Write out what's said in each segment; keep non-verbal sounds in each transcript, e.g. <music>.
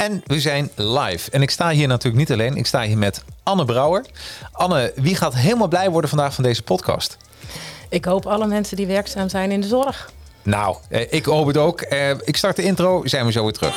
En we zijn live. En ik sta hier natuurlijk niet alleen. Ik sta hier met Anne Brouwer. Anne, wie gaat helemaal blij worden vandaag van deze podcast? Ik hoop alle mensen die werkzaam zijn in de zorg. Nou, eh, ik hoop het ook. Eh, ik start de intro, zijn we zo weer terug.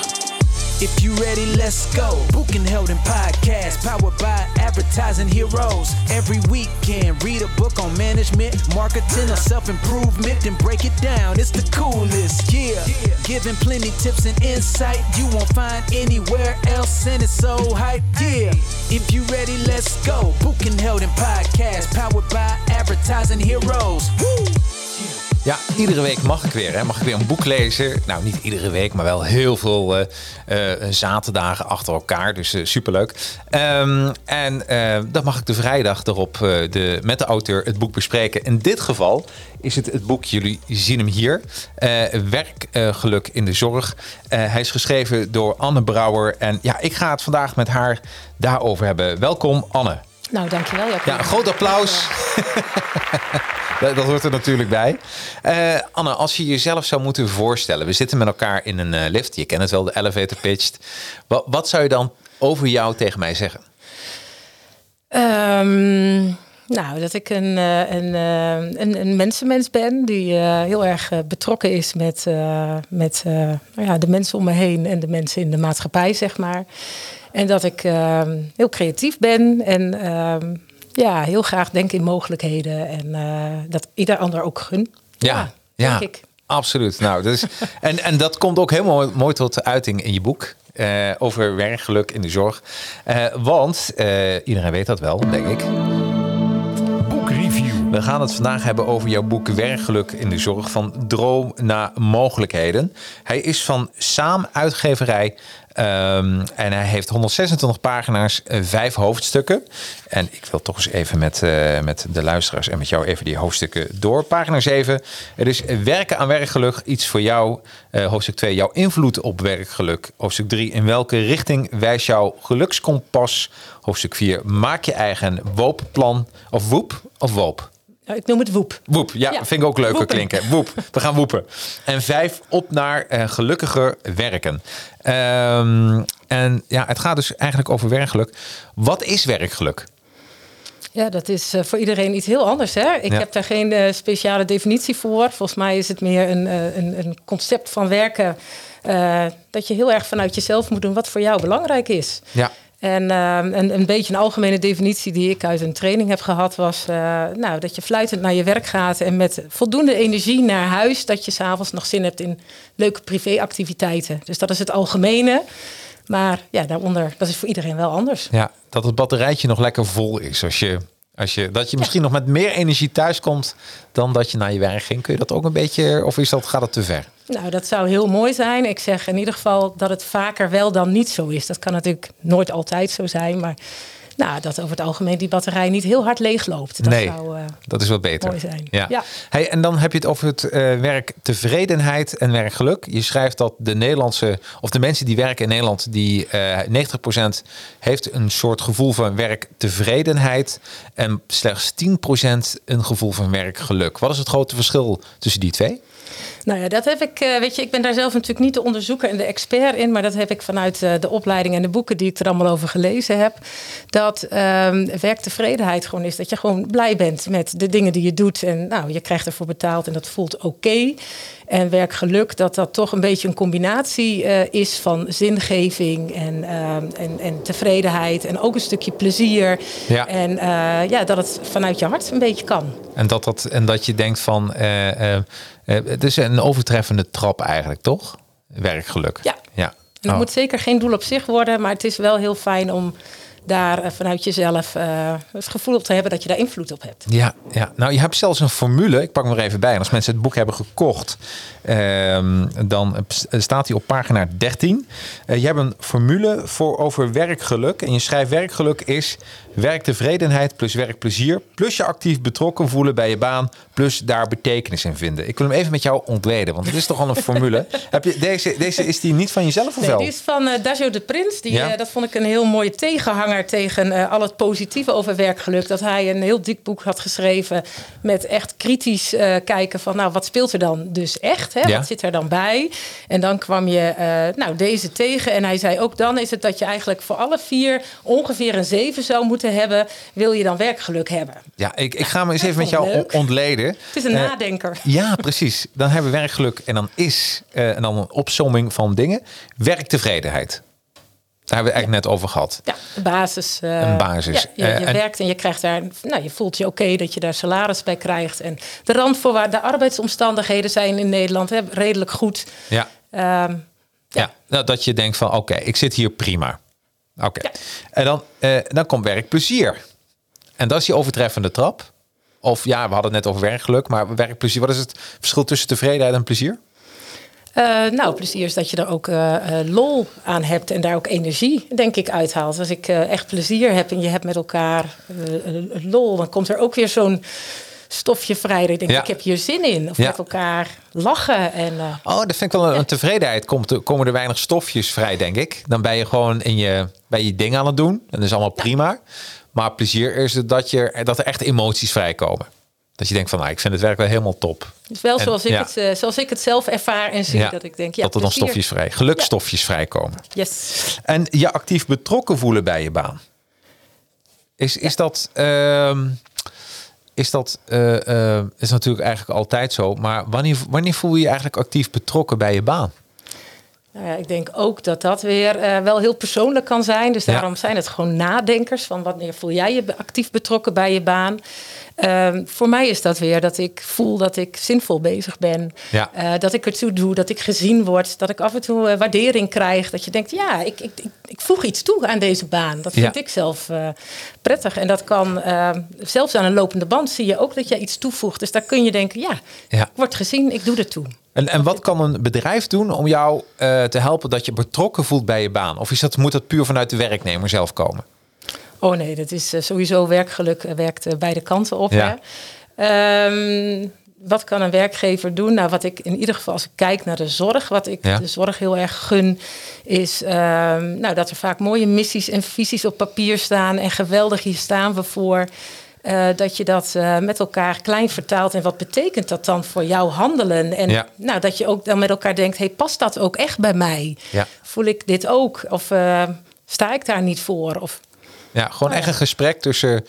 If you ready, let's go. Book and Held in podcast, powered by advertising heroes. Every weekend, read a book on management, marketing, or self improvement, then break it down. It's the coolest, yeah. Giving plenty tips and insight you won't find anywhere else, and it's so hype, yeah. If you ready, let's go. Book and Held in podcast, powered by advertising heroes. Woo! Ja, iedere week mag ik weer. Hè? Mag ik weer een boek lezen. Nou, niet iedere week, maar wel heel veel uh, uh, zaterdagen achter elkaar. Dus uh, superleuk. Um, en dan mag ik de vrijdag erop de, met de auteur het boek bespreken. In dit geval is het het boek, jullie zien hem hier. Werkgeluk in de zorg. hij is geschreven door Anne Brouwer. En ja, ik ga het vandaag met haar daarover hebben. Welkom, Anne. Nou, dankjewel. Ja, een groot applaus. <laughs> dat, dat, hoort er natuurlijk bij. Uh, Anne, als je jezelf zou moeten voorstellen. We zitten met elkaar in een uh, lift. Je kent het wel, de elevator pitched. Wat, wat zou je dan over jou tegen mij zeggen? Um, nou, dat ik een, uh, een, een, een, mensenmens ben die heel erg betrokken is met, met nou ja, de mensen om me heen en de mensen in de maatschappij, zeg maar. En dat ik ehm, heel creatief ben en ehm, ja, heel graag denk in mogelijkheden. En uh, dat ieder ander ook gun. Ja, ja, ik. absoluut. Nou, dus, <laughs> en, en dat komt ook helemaal mooi tot uiting in je boek. Uh, over werkgeluk in de zorg. Uh, want iedereen weet dat wel, denk ik. Boekreview. We gaan het vandaag hebben over jouw boek Werkgeluk in de zorg van droom naar mogelijkheden. Hij is van Saam Uitgeverij Um, en hij heeft 126 pagina's, uh, vijf hoofdstukken. En ik wil toch eens even met, uh, met de luisteraars en met jou even die hoofdstukken door. Pagina 7. Het is werken aan werkgeluk. Iets voor jou. Uh, hoofdstuk 2. Jouw invloed op werkgeluk. Hoofdstuk 3. In welke richting wijst jouw gelukskompas? Hoofdstuk 4. Maak je eigen woopplan. Of woep of woop? Ik noem het woep. Woep, ja, vind ik ook leuker klinken. Woep, we gaan woepen. En vijf, op naar uh, gelukkiger werken. Um, en ja, het gaat dus eigenlijk over werkgeluk. Wat is werkgeluk? Ja, dat is uh, voor iedereen iets heel anders. Hè? Ik ja. heb daar geen uh, speciale definitie voor. Volgens mij is het meer een, een, een concept van werken. dat je heel erg vanuit jezelf moet doen wat voor jou belangrijk is. Ja. En een, ehm, een, beetje een algemene definitie die ik uit een training heb gehad was uh, nou, dat je fluitend naar je werk gaat en met voldoende energie naar huis, dat je s'avonds nog zin hebt in leuke privéactiviteiten. Dus dat is het algemene. Maar ja, daaronder, dat is voor iedereen wel anders. Ja, dat het batterijtje nog lekker vol is. Als je, als je, dat je misschien nog met meer energie thuis komt dan dat je naar je werk ging. Kun je dat ook een beetje, of is dat, gaat het te ver? Nou, dat zou heel mooi zijn. Ik zeg in ieder geval dat het vaker wel dan niet zo is. Dat kan natuurlijk nooit altijd zo zijn, maar nou, dat over het algemeen die batterij niet heel hard leegloopt. Dat nee, zou, uh, dat is wat beter. Mooi zijn. Ja. ja. Hey, en dan heb je het over het uh, werktevredenheid en werkgeluk. Je schrijft dat de Nederlandse, of de mensen die werken in Nederland, die uh, eh, 90% heeft een soort gevoel van werktevredenheid en slechts 10% een gevoel van werkgeluk. Wat is het grote verschil tussen die twee? Nou ja, dat heb ik, eh, weet je, ik ben daar zelf natuurlijk niet de onderzoeker en de expert in, maar dat heb ik vanuit eh, de opleiding en de boeken die ik er allemaal over gelezen heb. Dat um, werktevredenheid gewoon is dat je gewoon blij bent met de dingen die je doet en nou, je krijgt ervoor betaald en dat voelt oké. En werkgeluk, dat dat toch een beetje een combinatie uh, is van zingeving en, uh, en, en, tevredenheid. En ook een stukje plezier. Ja. En uh, ja, dat het vanuit je hart een beetje kan. En dat, dat, en dat je denkt van, het is een overtreffende trap eigenlijk, toch? Werkgeluk. Ja. ja. En het oh. moet zeker geen doel op zich worden, maar het is wel heel fijn om daar eh, vanuit jezelf uh, het gevoel te hebben dat je daar invloed op hebt. Ja, ja, nou je hebt zelfs een formule. Ik pak hem er even bij. En als mensen het boek hebben gekocht, uh, dan staat hij op pagina 13. Uh, je hebt een formule voor over werkgeluk. En je schrijft werkgeluk is werktevredenheid plus werkplezier. Plus je actief betrokken voelen bij je baan. Plus daar betekenis in vinden. Ik wil hem even met jou ontleden, want het is toch al een <laughs> formule. Heb je, deze, deze is die niet van jezelf of nee, wel? Die is van uh, Dajo de Prins. Die, ja? dat vond ik een heel mooie tegenhanger tegen uh, al het positieve over werkgeluk. Dat hij een heel dik boek had geschreven met echt kritisch kijken van nou wat speelt er dan dus echt? Hè? Ja. Wat zit er dan bij? En dan kwam je nou, deze tegen en hij zei ook dan is het dat je eigenlijk voor alle vier ongeveer een zeven zou moeten hebben. Wil je dan werkgeluk hebben? Ja, ik, ik ga me eens even met jou leuk. ontleden. Het is een nadenker. Ja, precies. Dan hebben we werkgeluk en dan is en dan een opsomming van dingen. Werktevredenheid. Daar hebben we het eigenlijk net over gehad. Ja, basis. Uh, een basis. Ja, je, je werkt en je krijgt daar, nou, je voelt je oké okay dat je daar salaris bij krijgt. En de randvoorwaarden, de arbeidsomstandigheden zijn in Nederland hè, redelijk goed. Ja. Um, ja. ja, nou, dat je denkt van oké, okay, ik zit hier prima. Oké. Okay. Ja. En dan, uh, dan komt werkplezier. En dat is die overtreffende trap. Of ja, we hadden het net over werkgeluk, maar werkplezier. Wat is het verschil tussen tevredenheid en plezier? Uh, nou, plezier is dat je er ook uh, lol aan hebt en daar ook energie, denk ik, uithaalt. Als ik uh, echt plezier heb en je hebt met elkaar lol, dan komt er ook weer zo'n stofje vrij. Ik denk, ja. ik heb hier zin in. Of ja. met elkaar lachen. En, oh, dat vind ik wel een, een tevredenheid. Komt, komen er weinig stofjes vrij, denk ik. Dan ben je gewoon in je, bij je ding aan het doen. En dat is allemaal prima. Maar plezier is het dat, je, dat er echt emoties vrijkomen. Dat je denkt van, nou, ik vind het werk wel helemaal top. Het is wel en, zoals, ik ja. het, uh, zoals ik het zelf ervaar en zie. Ja, dat ik denk, ja, dat er dan stofjes vrij, gelukstofjes ja. vrijkomen. Yes. En je actief betrokken voelen bij je baan. Is, is dat... Uh, is dat uh, uh, is natuurlijk eigenlijk altijd zo. Maar wanneer, wanneer voel je je eigenlijk actief betrokken bij je baan? Nou ja, ik denk ook dat dat weer uh, wel heel persoonlijk kan zijn. Dus daarom ja. zijn het gewoon nadenkers van wanneer voel jij je actief betrokken bij je baan. Um, voor mij is dat weer dat ik voel dat ik zinvol bezig ben. Ja. Uh, dat ik ertoe doe, dat ik gezien word, dat ik af en toe uh, waardering krijg. Dat je denkt, ja, ik, ik, ik, ik, voeg iets toe aan deze baan. Dat vind ja. ik zelf uh, prettig. En dat kan ehm, zelfs aan een lopende band zie je ook dat je iets toevoegt. Dus daar kun je denken, ja, ja. ik word gezien, ik doe er toe. En, en wat kan een bedrijf doen om jou te helpen dat je betrokken voelt bij je baan? Of is dat, moet dat puur vanuit de werknemer zelf komen? Oh nee, dat is uh, sowieso werkgeluk uh, werkt beide kanten op. Ja. Um, wat kan een werkgever doen? Nou, wat ik in ieder geval als ik kijk naar de zorg, wat ik ja. de zorg heel erg gun, is um, nou, dat er vaak mooie missies en visies op papier staan en geweldig hier staan we voor. Uh, dat je dat uh, met elkaar klein vertaalt. En wat betekent dat dan voor jouw handelen? En ja. nou, dat je ook dan met elkaar denkt: hey, past dat ook echt bij mij? Ja. Voel ik dit ook? Of uh, sta ik daar niet voor? Of, ja, gewoon Oh, echt een gesprek tussen,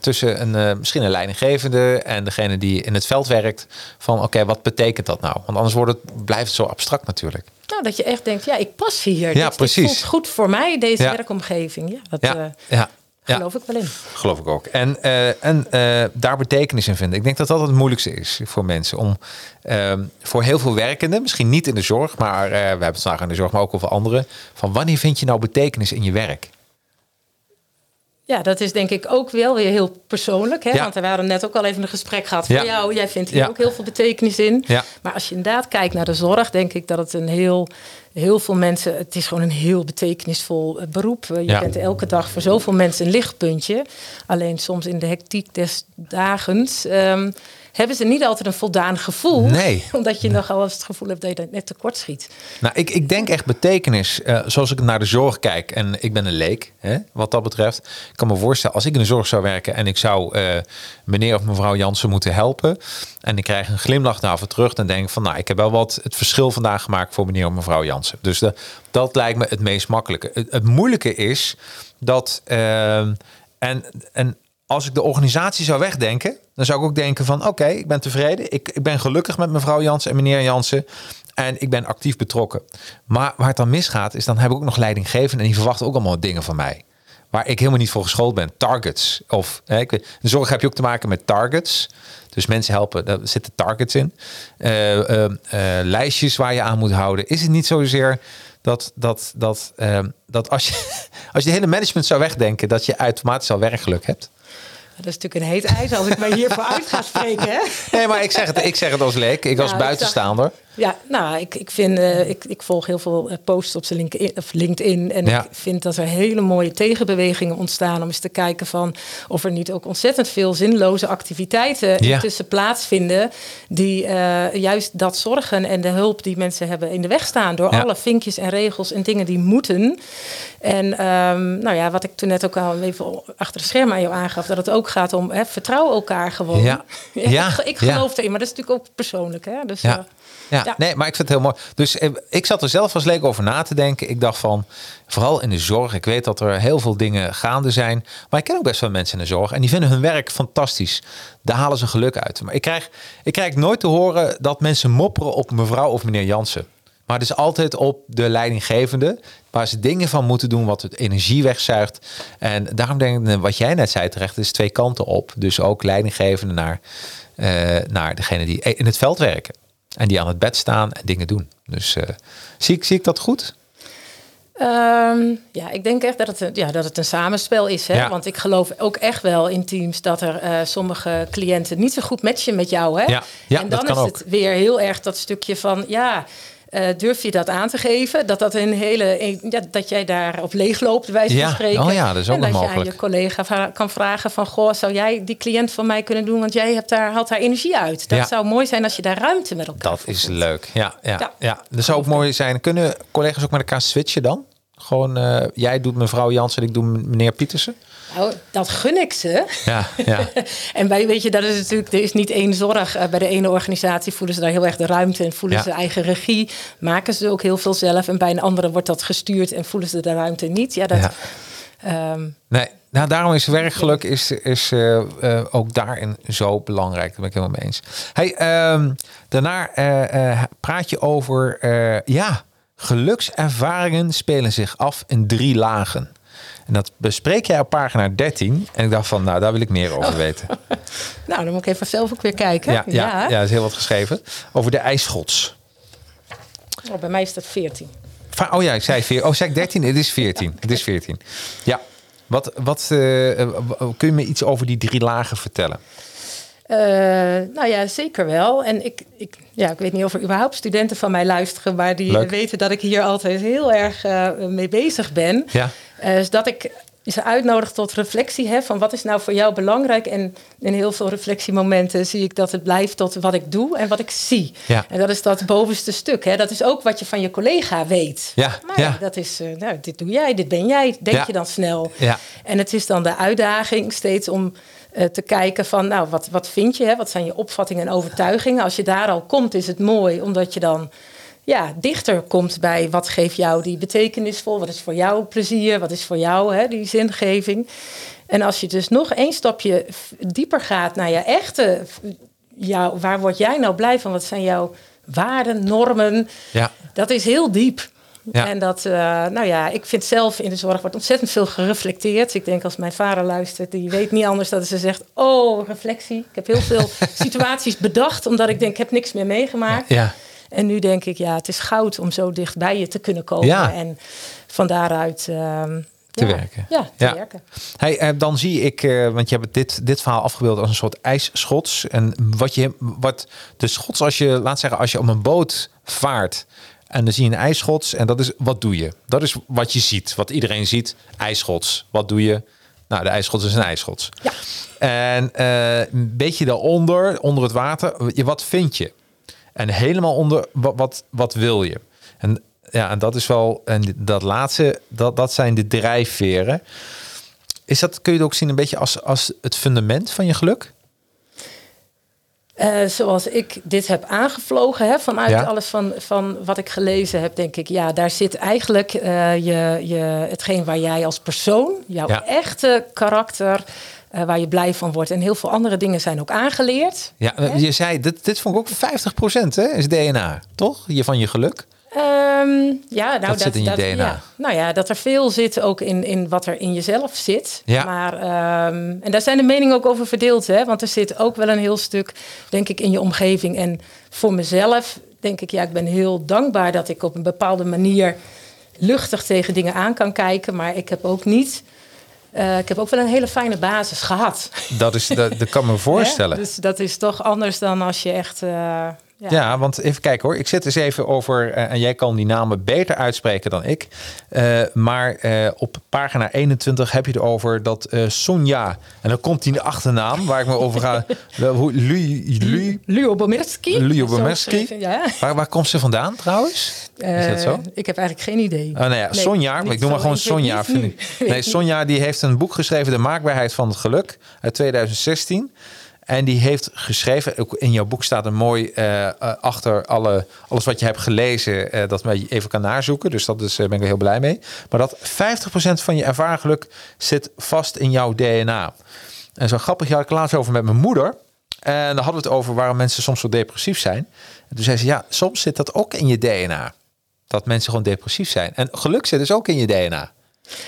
tussen een, uh, misschien een leidinggevende en degene die in het veld werkt. Van oké, wat betekent dat nou? Want anders wordt het, blijft het zo abstract natuurlijk. Nou, dat je echt denkt: ja, ik pas hier. Ja, dit, precies. Dit voelt goed voor mij, deze Ja. werkomgeving. Ja, dat Ja, uh, ja. Geloof ik wel in. Geloof ik ook. En, uh, en uh, daar betekenis in vinden. Ik denk dat dat het moeilijkste is voor mensen. Om uh, voor heel veel werkenden, misschien niet in de zorg, maar we hebben het vandaag in de zorg, maar ook over anderen. Van wanneer vind je nou betekenis in je werk? Ja, dat is denk ik ook wel weer heel persoonlijk. Hè? Ja. Want we hadden net ook al even een gesprek gehad van Ja. jou. Jij vindt hier Ja. ook heel veel betekenis in. Maar als je inderdaad kijkt naar de zorg, denk ik dat het een heel, heel veel mensen. Het is gewoon een heel betekenisvol eh, beroep. Eh, Je bent elke dag voor zoveel mensen een lichtpuntje. Alleen soms in de hectiek des dagens. ehm, hebben ze niet altijd een voldaan gevoel. Nee. <laughs> Omdat je nogal eens het gevoel hebt dat je net tekort schiet. Nou, ik, ik denk echt betekenis, uh, zoals ik naar de zorg kijk. En ik ben een leek, hè, wat dat betreft. Ik kan me voorstellen, als ik in de zorg zou werken... en ik zou uh, meneer of mevrouw Jansen moeten helpen... en ik krijg een glimlach daarvoor terug... dan denk ik van, nou, ik heb wel wat het verschil vandaag gemaakt... voor meneer of mevrouw Jansen. Dus de, dat lijkt me het meest makkelijke. Het, het moeilijke is dat... Uh, en, en als ik de organisatie zou wegdenken, dan zou ik ook denken van oké, ik ben tevreden. Ik, ik ben gelukkig met mevrouw Jansen en meneer Jansen. En ik ben actief betrokken. Maar waar het dan misgaat, is dan heb ik ook nog leidinggevenden en die verwachten ook allemaal dingen van mij. Waar ik helemaal niet voor geschoold ben. Targets. Of hè, in zorg heb je ook te maken met targets. Dus mensen helpen, daar zitten targets in. Uh, lijstjes waar je aan moet houden. Is het niet zozeer dat, dat, dat, dat als, je, <laughs> als je de hele management zou wegdenken, dat je automatisch al werkgeluk hebt? Dat is natuurlijk een heet ijs als ik mij hiervoor uit ga spreken. Hè? Nee, maar ik zeg het, ik zeg het als leek. Ik Ja, buitenstaander. Ik Ja, nou, ik, ik vind, uh, ik, ik volg heel veel posts op zijn LinkedIn, of LinkedIn. En ik vind dat er hele mooie tegenbewegingen ontstaan om eens te kijken van of er niet ook ontzettend veel zinloze activiteiten ja. intussen plaatsvinden. Die uh, juist dat zorgen en de hulp die mensen hebben in de weg staan. Door alle vinkjes en regels en dingen die moeten. En um, nou ja, wat ik toen net ook al even achter de schermen aan jou aangaf, dat het ook gaat om hè, vertrouw elkaar gewoon. Ja. <laughs> ja. ik geloof erin, maar dat is natuurlijk ook persoonlijk. Hè? Dus, ja. Uh, ja, nee, maar ik vind het heel mooi. Dus eh, ik zat er zelf als leek over na te denken. Ik dacht van, vooral in de zorg. Ik weet dat er heel veel dingen gaande zijn. Maar ik ken ook best wel mensen in de zorg. En die vinden hun werk fantastisch. Daar halen ze geluk uit. Maar ik krijg, ik krijg nooit te horen dat mensen mopperen op mevrouw of meneer Jansen. Maar het is altijd op de leidinggevende, waar ze dingen van moeten doen wat het energie wegzuigt. En daarom denk ik, wat jij net zei terecht, is twee kanten op. Dus ook leidinggevende naar, uh, naar degene die in het veld werken. En die aan het bed staan en dingen doen. Dus uh, zie, ik, zie ik dat goed? Um, ja, ik denk echt dat het, ja, dat het een samenspel is. Hè? Ja. Want ik geloof ook echt wel in teams dat er uh, sommige cliënten niet zo goed matchen met jou. Hè? Ja, ja en dan is het weer heel erg dat stukje van ja. Uh, durf je dat aan te geven? Dat, dat, een hele, ja, dat jij daar op leeg loopt, wijze van spreken. Oh ja, dat is ook en dat mogelijk. je aan je collega kan vragen van... goh, zou jij die cliënt van mij kunnen doen? Want jij hebt daar, haalt daar energie uit. Dat Ja. zou mooi zijn als je daar ruimte met elkaar Dat is leuk. Ja, ja, ja. Ja. Dat zou ook mooi zijn. Kunnen collega's ook met elkaar switchen dan? Gewoon, eh, jij doet mevrouw Jansen en ik doe meneer Pietersen? Nou, dat gun ik ze. Ja, ja. <laughs> En bij, weet je, dat is natuurlijk, er is niet één zorg. Eh, bij de ene organisatie voelen ze daar heel erg de ruimte en voelen Ja. ze eigen regie. Maken ze ook heel veel zelf. En bij een andere wordt dat gestuurd en voelen ze de ruimte niet. Ja, dat, Ja. ehm, Nee, nou daarom is werkgeluk is, is eh, ook daarin zo belangrijk. Daar ben ik helemaal mee eens. Hey, ehm, daarna praat je over, ja, gelukservaringen spelen zich af in drie lagen. En dat bespreek jij op pagina 13. En ik dacht van, nou, daar wil ik meer over weten. <laughs> nou, dan moet ik even zelf ook weer kijken. Ja, ja, ja, is heel wat geschreven. Over de ijsschots. Oh, bij mij is dat 14. Va- Oh ja, ik zei 14. Oh, zei ik 13? Het is 14. Het is 14. Ja. Wat, wat eh, eh, kun je me iets over die drie lagen vertellen? Eh, nou ja, zeker wel. En ik, ik, ja, ik weet niet of er überhaupt studenten van mij luisteren, maar die Leuk. weten dat ik hier altijd heel erg eh, mee bezig ben. Ja. Eh, dus dat ik ze uitnodig tot reflectie hè, van wat is nou voor jou belangrijk. En in heel veel reflectiemomenten zie ik dat het blijft tot wat ik doe en wat ik zie. Ja. En dat is dat bovenste stuk. Hè. Dat is ook wat je van je collega weet. Ja, ja, ja. dat is, nou, dit doe jij, dit ben jij, denk Ja. je dan snel. Ja. En het is dan de uitdaging steeds om te kijken van, nou, wat, wat vind je? Hè? Wat zijn je opvattingen en overtuigingen? Als je daar al komt, is het mooi, omdat je dan ja, dichter komt bij wat geeft jou die betekenisvol, wat is voor jou plezier, wat is voor jou hè, die zingeving. En als je dus nog één stapje dieper gaat naar je echte, jou, waar word jij nou blij van? Wat zijn jouw waarden, normen? Ja. Dat is heel diep. Ja. En dat, eh, nou ja, ik vind zelf in de zorg wordt ontzettend veel gereflecteerd. Ik denk als mijn vader luistert, die weet niet anders dat ze zegt: Oh, reflectie. Ik heb heel veel <laughs> situaties bedacht, omdat ik denk: Ik heb niks meer meegemaakt. Ja. En nu denk ik: Ja, het is goud om zo dicht bij je te kunnen komen. Ja. En van daaruit ehm, Te ja, werken. Ja, te Ja. werken. Hey, eh, dan zie ik, eh, want je hebt dit, dit verhaal afgebeeld als een soort ijsschots. En wat je, wat de schots, als je, laat zeggen, als je op een boot vaart en dan zie je een ijsschots en dat is, wat doe je? Dat is wat je ziet, wat iedereen ziet, ijsschots. Wat doe je? Nou, de ijsschots is een ijsschots. Ja. En eh, een beetje daaronder, onder het water, je- wat vind je? En helemaal onder, wat, wat, wat wil je? En ja, en dat is wel, en dat laatste, dat, dat zijn de drijfveren. Is dat, kun je het ook zien een beetje als, als het fundament van je geluk? Eh, zoals ik dit heb aangevlogen, hè, vanuit Ja. alles van, van wat ik gelezen heb, denk ik, ja, daar zit eigenlijk eh, je, je, hetgeen waar jij als persoon, jouw Ja. echte karakter, eh, waar je blij van wordt. En heel veel andere dingen zijn ook aangeleerd. Ja, je zei, dit, dit vond ik ook 50% hè, is DNA, toch? Je van je geluk. Ehm, ja, nou, Dat zit in je DNA. Ja, nou ja, dat er veel zit ook in, in wat er in jezelf zit. Ja. Maar, ehm, en daar zijn de meningen ook over verdeeld. Hè? Want er zit ook wel een heel stuk, denk ik, in je omgeving. En voor mezelf denk ik, ja, ik ben heel dankbaar dat ik op een bepaalde manier luchtig tegen dingen aan kan kijken. Maar ik heb ook niet. eh, ik heb ook wel een hele fijne basis gehad. Dat, is, dat, dat kan me <laughs> voorstellen. Dus dat is toch anders dan als je echt eh, Ja. want even kijken hoor. Ik zit eens even over, uh, en jij kan die namen beter uitspreken dan ik. Uh, maar uh, op pagina 21 heb je het over dat Sonja, en dan komt die achternaam waar ik me over ga. <laughs> Luobomirski. Luobomirski. Ja. Waar, waar komt ze vandaan trouwens? Is dat zo? Ik heb eigenlijk geen idee. Oh, nou ja, nee, Sonja, ik noem maar gewoon Sonja. Vind ik. <laughs> Nee, Sonja die heeft een boek geschreven, De Maakbaarheid van het Geluk, uit 2016. En die heeft geschreven, ook in jouw boek staat een mooi uh, achter alle, alles wat je hebt gelezen, uh, dat je even kan nazoeken. Dus dat ben ik heel blij mee. Maar dat 50% van je ervaren geluk zit vast in jouw DNA. En zo grappig, had ik laatst over met mijn moeder. En dan hadden we het over waarom mensen soms zo depressief zijn. En toen zei ze, ja, soms zit dat ook in je DNA. Dat mensen gewoon depressief zijn. En geluk zit dus ook in je DNA.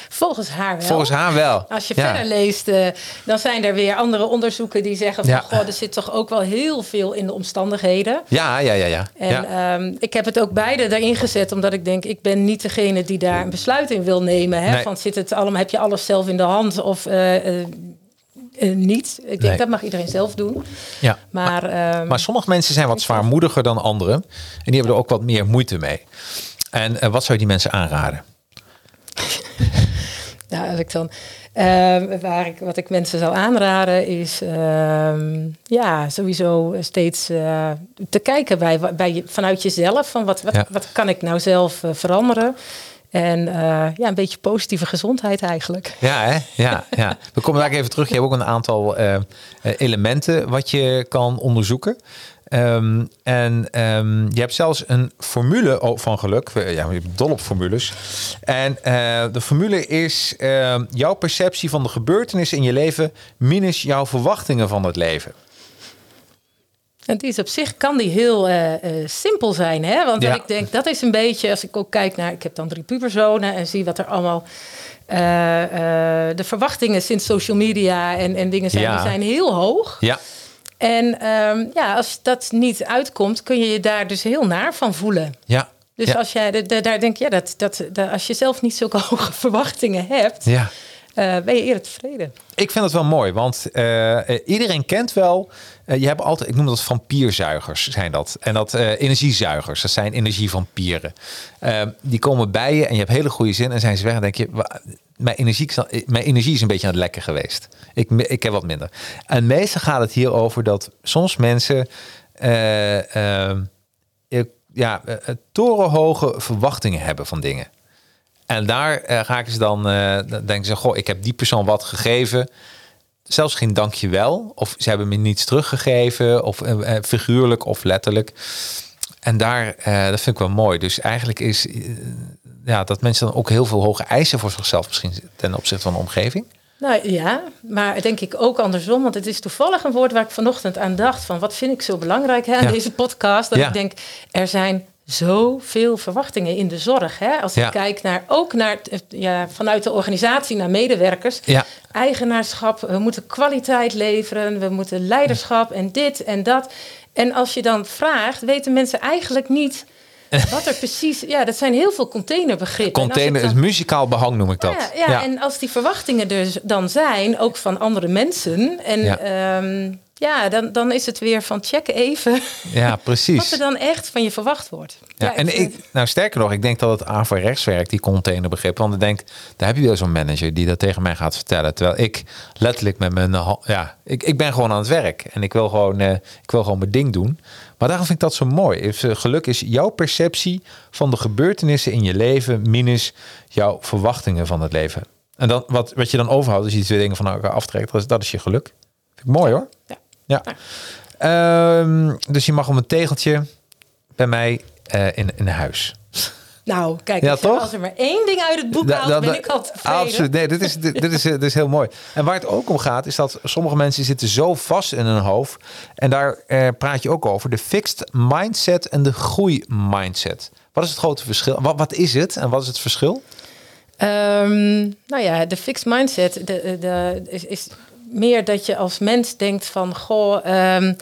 Volgens haar wel. Volgens haar wel. Als je verder leest, uh, dan zijn er weer andere onderzoeken die zeggen van, ja. goh, er zit toch ook wel heel veel in de omstandigheden. Ja, ja, ja, ja. En ja. Um, ik heb het ook beide daarin gezet, omdat ik denk, ik ben niet degene die daar een besluit in wil nemen. Hè? Nee. Van zit het allemaal, heb je alles zelf in de hand of uh, uh, niet? Ik denk nee. dat mag iedereen zelf doen. Ja. Maar, maar, maar sommige mensen zijn wat zwaarmoediger dan anderen en die hebben er ook wat meer moeite mee. En wat zou je die mensen aanraden? <laughs> Nou, als ik dan, uh, waar ik, wat ik mensen zou aanraden is uh, ja, sowieso steeds uh, te kijken bij, bij, vanuit jezelf. Van wat, wat, ja. wat kan ik nou zelf eh, veranderen? En ja, een beetje positieve gezondheid eigenlijk. Ja, hè? ja, <laughs> ja. We komen daar even terug. Je hebt ook een aantal elementen wat je kan onderzoeken. Um, en um, je hebt zelfs een formule van geluk. Ja, je hebt dol op formules. En uh, de formule is uh, jouw perceptie van de gebeurtenissen in je leven minus jouw verwachtingen van het leven. En die is op zich kan die heel uh, simpel zijn, hè? Want ja. ik denk dat is een beetje als ik ook kijk naar, ik heb dan drie puberzonen en zie wat er allemaal de verwachtingen sinds social media en, en dingen zijn, ja. die zijn heel hoog. Ja. En um, ja, als dat niet uitkomt, kun je je daar dus heel naar van voelen. Ja. Dus ja. als jij daar denk je, ja, dat, dat, dat, als je zelf niet zulke <laughs> hoge verwachtingen hebt, ja. uh, ben je eerder tevreden. Ik vind het wel mooi, want uh, iedereen kent wel. Uh, je hebt altijd, ik noem dat vampierzuigers, zijn dat. En dat energiezuigers, dat zijn energievampieren. die komen bij je en je hebt hele goede zin en zijn ze weg. En denk je, mijn energie, mijn energie is een beetje aan het lekken geweest. Ik, ik heb wat minder. En meestal gaat het hier over dat soms mensen uh, uh, ja, uh, torenhoge verwachtingen hebben van dingen. En daar raken ze dan, dan denken ze, goh, ik heb die persoon wat gegeven. Zelfs geen dankjewel. Of ze hebben me niets teruggegeven. Of figuurlijk of letterlijk. En daar, dat vind ik wel mooi. Dus eigenlijk is ja, dat mensen dan ook heel veel hoge eisen voor zichzelf misschien ten opzichte van de omgeving? Nou ja, maar denk ik ook andersom. Want het is toevallig een woord waar ik vanochtend aan dacht. Van wat vind ik zo belangrijk hè, ja. deze podcast? Dat ja. ik denk, er zijn zoveel verwachtingen in de zorg. Hè? Als ja. ik kijk naar ook naar ja, vanuit de organisatie naar medewerkers. Ja. Eigenaarschap, we moeten kwaliteit leveren, we moeten leiderschap en dit en dat. En als je dan vraagt, weten mensen eigenlijk niet <laughs> wat er precies, ja, dat zijn heel veel containerbegrippen. Container, dan, muzikaal behang noem ik dat. Ja, ja, ja, en als die verwachtingen er dan zijn, ook van andere mensen. En ja, um, ja dan, dan is het weer van check even. <laughs> Ja, precies. wat er dan echt van je verwacht wordt. Ja, ja en ik, nou sterker nog, ik denk dat het averechts werkt, die containerbegrip. Want ik denk, daar heb je wel zo'n manager die dat tegen mij gaat vertellen. Terwijl ik letterlijk met mijn, ja, ik, ik ben gewoon aan het werk. En ik wil gewoon, uh, ik wil gewoon mijn ding doen. Maar daarom vind ik dat zo mooi. Geluk is jouw perceptie van de gebeurtenissen in je leven minus jouw verwachtingen van het leven. En dan, wat, wat je dan overhoudt, als je die twee dingen van elkaar aftrekt, dat is, dat is je geluk. Vind ik mooi hoor. Ja. ja. ja. Um, dus je mag om een tegeltje bij mij uh, in, in huis. Nou, kijk, ja, toch? als er maar één ding uit het boek da, haalt, ben ik al tevreden. Absoluut. Nee, dit is, dit, dit, is, dit is heel mooi. En waar het ook om gaat, is dat sommige mensen zitten zo vast in hun hoofd. En daar eh, praat je ook over. De fixed mindset en de groeimindset. Wat is het grote verschil? Wat, wat is het en wat is het verschil? Um, nou ja, de fixed mindset de, de, is, is meer dat je als mens denkt van... Goh, um,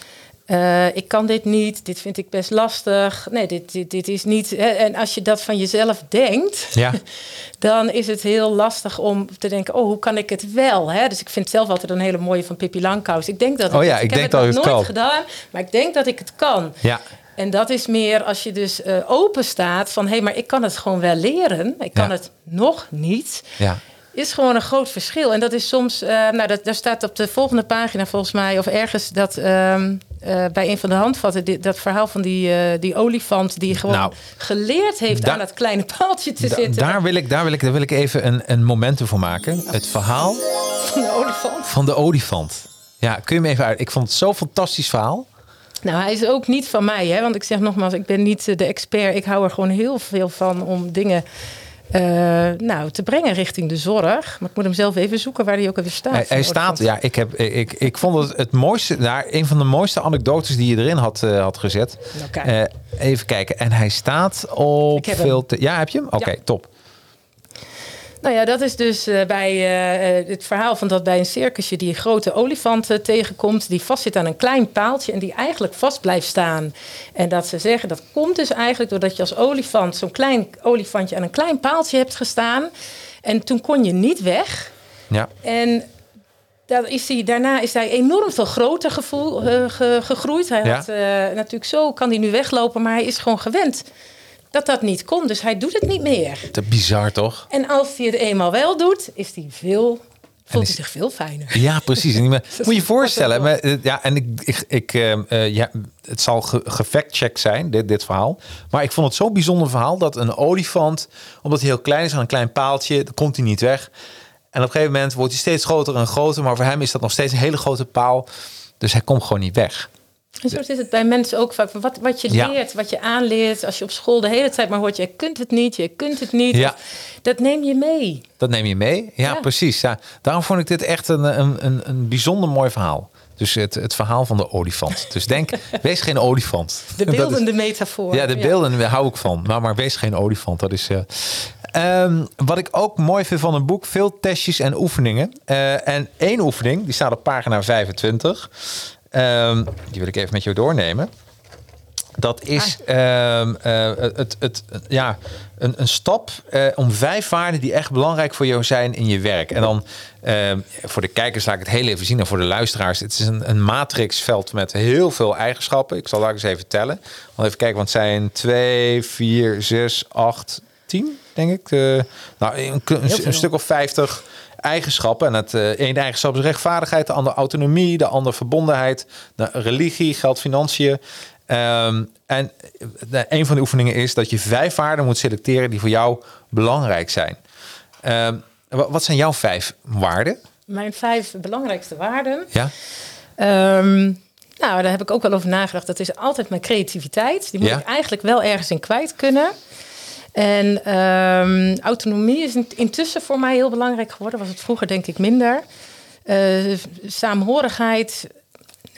uh, ik kan dit niet, dit vind ik best lastig. Nee, dit, dit, dit is niet. Hè, en als je dat van jezelf denkt, ja. <laughs> dan is het heel lastig om te denken: oh, hoe kan ik het wel? Hè? Dus ik vind zelf altijd een hele mooie van Pippi Langkous. Ik denk dat oh, ja, ik, ik heb denk het dat nog het nooit kan. gedaan, maar ik denk dat ik het kan. Ja. En dat is meer als je dus uh, open staat van... hé, hey, maar ik kan het gewoon wel leren. Ik kan het nog niet. Ja is gewoon een groot verschil. En dat is soms, uh, nou, dat, daar staat op de volgende pagina volgens mij, of ergens dat uh, uh, bij een van de handvatten, dit, dat verhaal van die, die olifant die gewoon nou, geleerd heeft aan dat kleine paaltje te zitten. Daar wil ik, daar wil ik, daar wil ik even een, een momentum voor maken. Het verhaal van de olifant. Van de olifant. Ja, kun je me even uit? Ik vond het zo'n fantastisch verhaal. Nou, hij is ook niet van mij, hè? want ik zeg nogmaals, ik ben niet de expert. Ik hou er gewoon heel veel van om dingen uh, nou, te brengen richting de zorg. Maar ik moet hem zelf even zoeken waar hij ook alweer staat. Hij, hij staat, ja, ik, heb, ik, ik vond het het mooiste, nou, een van de mooiste anekdotes die je erin had, uh, had gezet. Okay. Uh, even kijken. En hij staat op veel. Te, ja, heb je hem? Oké, ja. top. Nou ja, dat is dus uh, bij uh, het verhaal van dat bij een circusje die grote olifant uh, tegenkomt, die vastzit aan een klein paaltje en die eigenlijk vast blijft staan. En dat ze zeggen dat komt dus eigenlijk doordat je als olifant zo'n klein olifantje aan een klein paaltje hebt gestaan. En toen kon je niet weg. Ja. En is hij, daarna is hij enorm veel groter gevoel, ge, gegroeid. Hij ja. had natuurlijk zo kan hij nu weglopen, maar hij is gewoon gewend dat dat niet kon. Dus hij doet het niet meer. Te bizar toch? En als hij het eenmaal wel doet, is hij veel voelt hij zich veel fijner. Ja, precies. En <laughs> moet je je voorstellen. Maar, eh, ja, en ik, ik, ik uh, ja, het zal gefactcheck zijn, dit, dit verhaal. Maar ik vond het zo'n bijzonder verhaal dat een olifant, omdat hij heel klein is aan een klein paaltje, dan komt hij niet weg. En op een gegeven moment wordt hij steeds groter en groter. Maar voor hem is dat nog steeds een hele grote paal. Dus hij komt gewoon niet weg. En zo is het bij mensen ook vaak. Wat, wat je leert, wat je aanleert. Als je op school de hele tijd maar hoort, je kunt het niet, je kunt het niet. Ja. Dat neem je mee. Dat neem je mee, ja, precies. Ja. Daarom vond ik dit echt een, een, een, een bijzonder mooi verhaal. Dus het, het verhaal van de olifant. Dus denk, <laughs> wees geen olifant. De beeldende metafoor. Ja, de beelden daar hou ik van. Maar, maar wees geen olifant. Dat is. Uh, um, wat ik ook mooi vind van een boek, veel testjes en oefeningen. Uh, en één oefening, die staat op pagina 25. Um, die wil ik even met jou doornemen. Dat is ah. um, uh, het, het, ja, een, een stap uh, om vijf waarden die echt belangrijk voor jou zijn in je werk. En dan uh, voor de kijkers laat ik het heel even zien. En voor de luisteraars, het is een, een matrixveld met heel veel eigenschappen. Ik zal daar eens even tellen. even kijken, want het zijn 2, 4, 6, 8, 10, denk ik. Uh, nou, een, een, een stuk of 50 eigenschappen. En het uh, ene eigenschap is rechtvaardigheid, de andere autonomie, de andere verbondenheid, de religie, geld, financiën. Um, en de, een van de oefeningen is dat je vijf waarden moet selecteren die voor jou belangrijk zijn. Um, wat zijn jouw vijf waarden? Mijn vijf belangrijkste waarden. Ja. Um, nou, daar heb ik ook wel over nagedacht. Dat is altijd mijn creativiteit. Die moet ja. ik eigenlijk wel ergens in kwijt kunnen. En um, autonomie is intussen voor mij heel belangrijk geworden. Was het vroeger denk ik minder. Uh, saamhorigheid,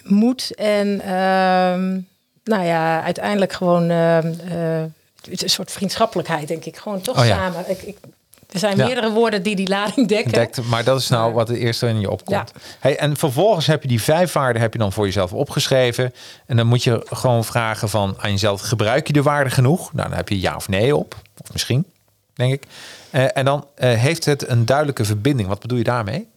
moed en um, nou ja, uiteindelijk gewoon uh, uh, een soort vriendschappelijkheid, denk ik. Gewoon toch oh, ja. samen. Ik, ik, er zijn ja. meerdere woorden die die lading dekken. Dekt, maar dat is nou wat het eerste in je opkomt. Ja. Hey, en vervolgens heb je die vijf waarden heb je dan voor jezelf opgeschreven. En dan moet je gewoon vragen van aan jezelf, gebruik je de waarde genoeg? Nou, dan heb je ja of nee op. Of misschien, denk ik. Uh, en dan uh, heeft het een duidelijke verbinding. Wat bedoel je daarmee?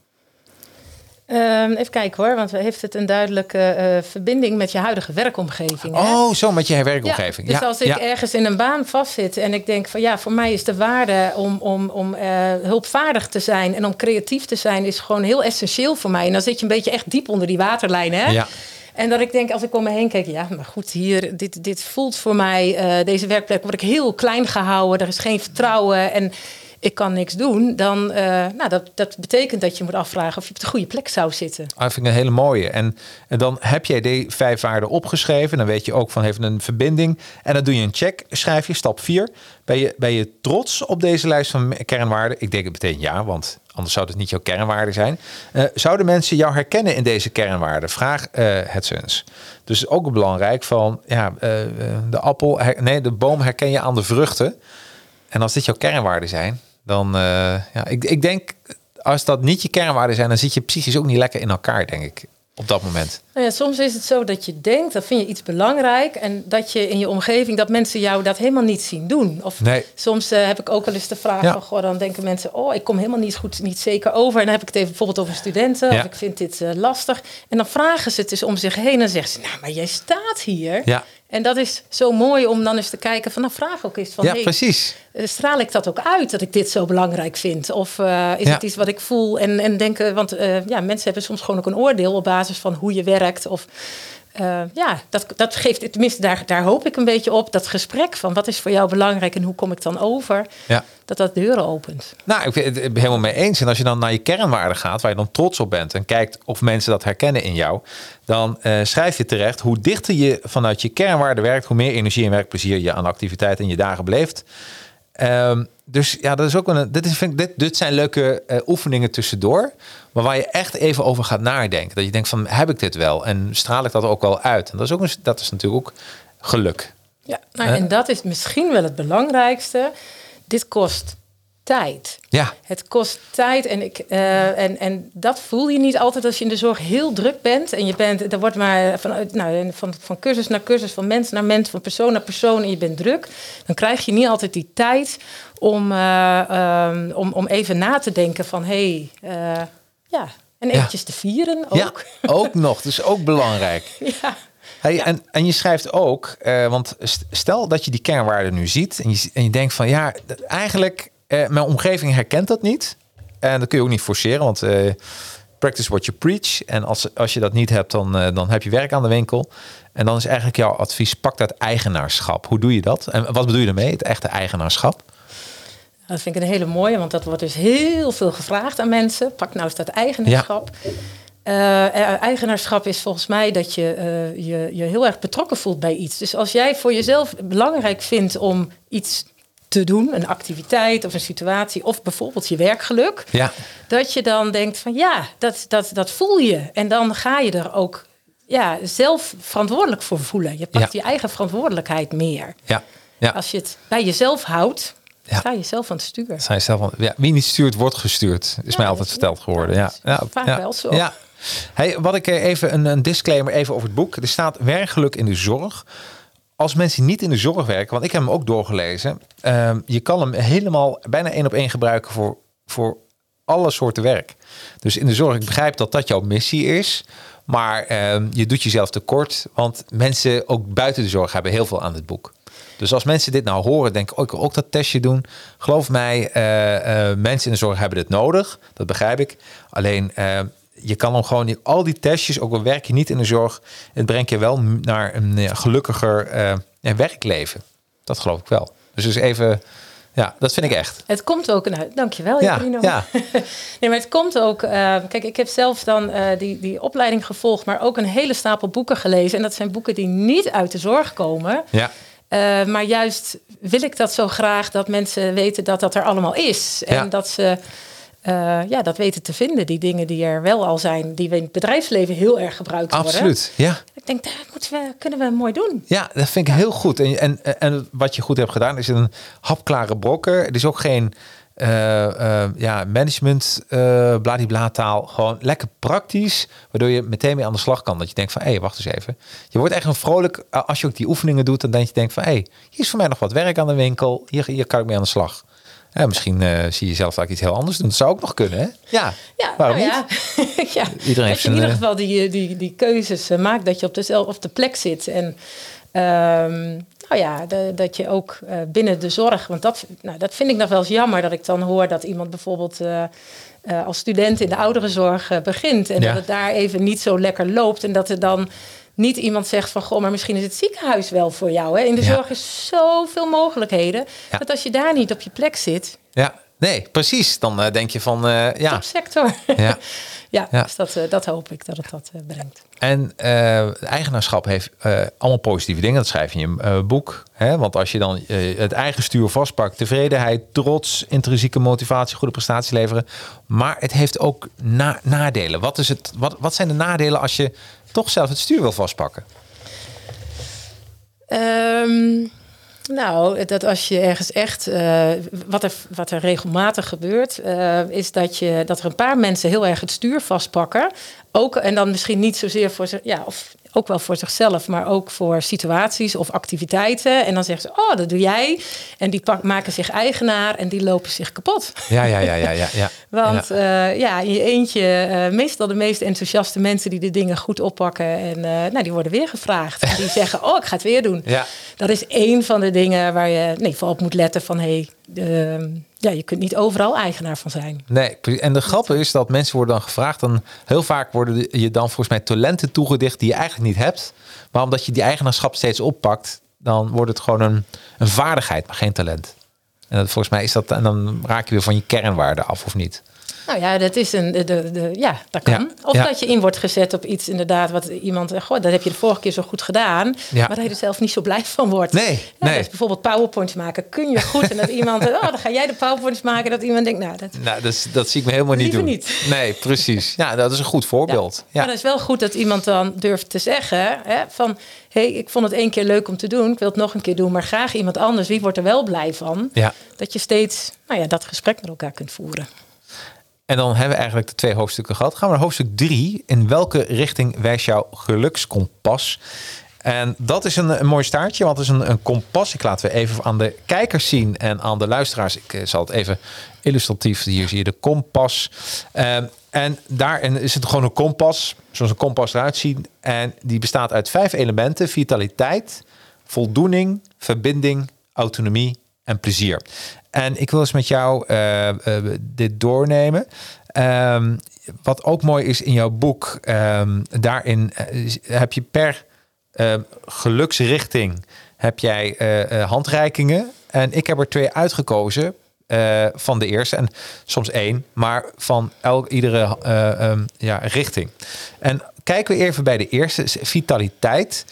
Um, even kijken hoor, want heeft het een duidelijke uh, verbinding met je huidige werkomgeving. Oh, hè? zo met je werkomgeving. Ja, dus als ik ja. ergens in een baan vastzit en ik denk van ja, voor mij is de waarde om, om, om uh, hulpvaardig te zijn en om creatief te zijn, is gewoon heel essentieel voor mij. En dan zit je een beetje echt diep onder die waterlijn. Hè? Ja. En dat ik denk, als ik om me heen kijk, ja, maar goed, hier, dit, dit voelt voor mij, uh, deze werkplek word ik heel klein gehouden. Er is geen vertrouwen. En ik kan niks doen, dan uh, nou, dat, dat betekent dat je moet afvragen of je op de goede plek zou zitten. Ah, vind ik een hele mooie. En, en dan heb jij die vijf waarden opgeschreven. Dan weet je ook van heeft een verbinding. En dan doe je een check, schrijf je stap 4. Ben je, ben je trots op deze lijst van kernwaarden? Ik denk het meteen ja, want anders zou het niet jouw kernwaarden zijn. Uh, zouden mensen jou herkennen in deze kernwaarden? Vraag uh, het eens. Dus ook belangrijk van ja, de appel, nee, de boom herken je aan de vruchten. En als dit jouw kernwaarden zijn, dan ja, ik, ik denk als dat niet je kernwaarden zijn, dan zit je psychisch ook niet lekker in elkaar, denk ik. Op dat moment. Nou ja, soms is het zo dat je denkt, dat vind je iets belangrijk. En dat je in je omgeving, dat mensen jou dat helemaal niet zien doen. Of nee. soms uh, heb ik ook wel eens de vraag ja. van, goh, dan denken mensen, oh, ik kom helemaal niet goed, niet zeker over. En dan heb ik het even bijvoorbeeld over studenten. Ja. Of ik vind dit uh, lastig. En dan vragen ze het dus om zich heen en zeggen ze, nou, maar jij staat hier. Ja. En dat is zo mooi om dan eens te kijken van, nou vraag ook eens van, ja, precies. Eh, straal ik dat ook uit dat ik dit zo belangrijk vind? Of uh, is het iets wat ik voel en, en denken, want uh, ja, mensen hebben soms gewoon ook een oordeel op basis van hoe je werkt of uh, ja, dat, dat geeft, tenminste, daar, daar hoop ik een beetje op. Dat gesprek van wat is voor jou belangrijk en hoe kom ik dan over, ja. dat dat deuren opent. Nou, ik ben het helemaal mee eens. En als je dan naar je kernwaarden gaat, waar je dan trots op bent en kijkt of mensen dat herkennen in jou, dan uh, schrijf je terecht hoe dichter je vanuit je kernwaarden werkt, hoe meer energie en werkplezier je aan activiteit in je dagen beleeft. Um, dus ja, dat is ook een. Dit, is, vind ik, dit, dit zijn leuke uh, oefeningen tussendoor. Maar waar je echt even over gaat nadenken. Dat je denkt van heb ik dit wel? En straal ik dat ook wel uit? En dat is, ook een, dat is natuurlijk ook geluk. Ja, nou, en dat is misschien wel het belangrijkste. Dit kost tijd. Ja. Het kost tijd en, ik, uh, en, en dat voel je niet altijd als je in de zorg heel druk bent. En je bent, er wordt maar van, nou, van, van cursus naar cursus, van mens naar mens, van persoon naar persoon en je bent druk. Dan krijg je niet altijd die tijd om, uh, um, om, om even na te denken van hé, hey, uh, ja, en eventjes ja. te vieren ook. Ja, ook <laughs> nog, dus ook belangrijk. <laughs> ja. Hey, ja. en, en je schrijft ook, uh, want stel dat je die kernwaarden nu ziet en je, en je denkt van ja, eigenlijk uh, mijn omgeving herkent dat niet. En dat kun je ook niet forceren, want uh, practice what you preach. En als, als je dat niet hebt, dan, uh, dan heb je werk aan de winkel. En dan is eigenlijk jouw advies, pak dat eigenaarschap. Hoe doe je dat? En wat bedoel je ermee, het echte eigenaarschap? Dat vind ik een hele mooie, want dat wordt dus heel veel gevraagd aan mensen. Pak nou eens dat eigenaarschap. Ja. Uh, eigenaarschap is volgens mij dat je, uh, je je heel erg betrokken voelt bij iets. Dus als jij voor jezelf belangrijk vindt om iets te doen, een activiteit of een situatie, of bijvoorbeeld je werkgeluk, ja. dat je dan denkt van ja, dat, dat, dat voel je. En dan ga je er ook ja, zelf verantwoordelijk voor voelen. Je pakt ja. je eigen verantwoordelijkheid meer. Ja. Ja. Als je het bij jezelf houdt, ja. sta je zelf aan het stuur. Sta je zelf aan, ja, wie niet stuurt, wordt gestuurd. Is mij altijd verteld geworden. Ja, ja. vaak wel zo. Ja. Hey, wat ik even een, een disclaimer even over het boek. Er staat werkgeluk in de zorg als mensen niet in de zorg werken, want ik heb hem ook doorgelezen, uh, je kan hem helemaal bijna één op één gebruiken voor, voor alle soorten werk. Dus in de zorg, ik begrijp dat dat jouw missie is, maar uh, je doet jezelf tekort, want mensen ook buiten de zorg hebben heel veel aan het boek. Dus als mensen dit nou horen, denken, oh, ik ook dat testje doen. Geloof mij, uh, uh, mensen in de zorg hebben dit nodig. Dat begrijp ik. Alleen je kan hem gewoon al die testjes, ook al werk je niet in de zorg, het brengt je wel naar een gelukkiger uh, werkleven. Dat geloof ik wel. Dus dus even, ja, dat vind ik echt. Het komt ook, nou, dankjewel ja, ja. <laughs> nee, maar het komt ook, uh, kijk, ik heb zelf dan uh, die, die opleiding gevolgd, maar ook een hele stapel boeken gelezen. En dat zijn boeken die niet uit de zorg komen. Ja. Uh, maar juist wil ik dat zo graag dat mensen weten dat dat er allemaal is. En Ja. dat ze uh, ja, dat weten te vinden. Die dingen die er wel al zijn, die we in het bedrijfsleven heel erg gebruikt worden. Absoluut, ja. Ik denk, dat moeten we, kunnen we mooi doen. Ja, dat vind ik heel goed. En, en, en wat je goed hebt gedaan, is een hapklare brokker. Het is ook geen uh, uh, ja, management, bladibla taal. Gewoon lekker praktisch, waardoor je meteen mee aan de slag kan. Dat je denkt van, hé, hey, wacht eens even. Je wordt echt een vrolijk, als je ook die oefeningen doet, dan denk je denkt van, hé, hey, hier is voor mij nog wat werk aan de winkel. Hier, hier kan ik mee aan de slag. Ja, misschien uh, zie je zelf eigenlijk iets heel anders doen. Dat zou ook nog kunnen, hè? Ja, ja waarom nou niet? <laughs> ja. Iedereen heeft dat je in zijn, ieder uh, geval die, die, die keuzes uh, maakt. Dat je op dezelfde op de plek zit. En um, nou ja, de, dat je ook uh, binnen de zorg... Want dat, nou, dat vind ik nog wel eens jammer. Dat ik dan hoor dat iemand bijvoorbeeld... Uh, als student in de ouderenzorg begint. En Ja. dat het daar even niet zo lekker loopt. En dat er dan niet iemand zegt van... goh, maar misschien is het ziekenhuis wel voor jou. Hè? In de Ja. zorg is zoveel mogelijkheden. Ja. Dat als je daar niet op je plek zit... Ja, nee, precies. Dan uh, denk je van, uh, ja. Topsector. Ja. <laughs> ja, Ja. dus dat, uh, dat hoop ik dat het dat brengt. En eigenaarschap heeft allemaal positieve dingen. Dat schrijf je in je boek. Hè? Want als je dan het eigen stuur vastpakt, tevredenheid, trots, intrinsieke motivatie, goede prestaties leveren. Maar het heeft ook na nadelen. Wat, is het, wat, wat zijn de nadelen als je toch zelf het stuur wil vastpakken? Um, nou, dat als je ergens echt. Uh, wat, er, wat er regelmatig gebeurt, uh, is dat, je, dat er een paar mensen heel erg het stuur vastpakken. Ook, en dan misschien niet zozeer voor ze. Ja, of ook wel voor zichzelf, maar ook voor situaties of activiteiten. En dan zeggen ze, oh, dat doe jij. En die pak, maken zich eigenaar en die lopen zich kapot. Ja, ja, ja, ja. ja, ja. <laughs> Want ja. Uh, ja, in je eentje, uh, meestal de meest enthousiaste mensen die de dingen goed oppakken. En uh, nou, die worden weer gevraagd. En die <laughs> zeggen, oh, ik ga het weer doen. Ja. Dat is één van de dingen waar je nee, vooral op moet letten van, hé, hey, ja, je kunt niet overal eigenaar van zijn. Nee, en de grap is dat mensen worden dan gevraagd. Dan heel vaak worden je dan volgens mij talenten toegedicht die je eigenlijk niet hebt. Maar omdat je die eigenaarschap steeds oppakt, dan wordt het gewoon een, een vaardigheid, maar geen talent. En dat, volgens mij is dat, en dan raak je weer van je kernwaarde af of niet. Nou ja, dat is een. De, de, ja, dat kan. Ja. Of ja. dat je in wordt gezet op iets, inderdaad, wat iemand. Goh, dat heb je de vorige keer zo goed gedaan. Ja. Maar dat je er zelf niet zo blij van wordt. Nee. nee. Dus bijvoorbeeld PowerPoints maken. Kun je goed. en dat <laughs> iemand. Oh, dan ga jij de PowerPoints maken. Dat iemand denkt, nou, dat. Nou, dat, dat zie ik me helemaal niet doen. Niet. <laughs> Nee, precies. Ja, dat is een goed voorbeeld. Ja. Maar dat is wel goed dat iemand dan durft te zeggen: hè, van. Hé, hey, ik vond het één keer leuk om te doen. Ik wil het nog een keer doen, maar graag iemand anders. Wie wordt er wel blij van? Ja. Dat je steeds nou ja, dat gesprek met elkaar kunt voeren. En dan hebben we eigenlijk de twee hoofdstukken gehad. Gaan we naar hoofdstuk drie. In welke richting wijst jouw gelukskompas? En dat is een, een mooi staartje, want het is een, een kompas. Ik laat we even aan de kijkers zien en aan de luisteraars. Ik uh, zal het even illustratief. Hier zie je de kompas. Uh, en daarin is het gewoon een kompas, zoals een kompas eruit ziet. En die bestaat uit vijf elementen: vitaliteit, voldoening, verbinding, autonomie en plezier. En ik wil eens met jou uh, uh, dit doornemen. Um, wat ook mooi is in jouw boek, um, daarin uh, heb je per geluksrichting heb jij handreikingen. En ik heb er twee uitgekozen van de eerste. En soms één, maar van elk, iedere ja, richting. En kijken we even bij de eerste, vitaliteit.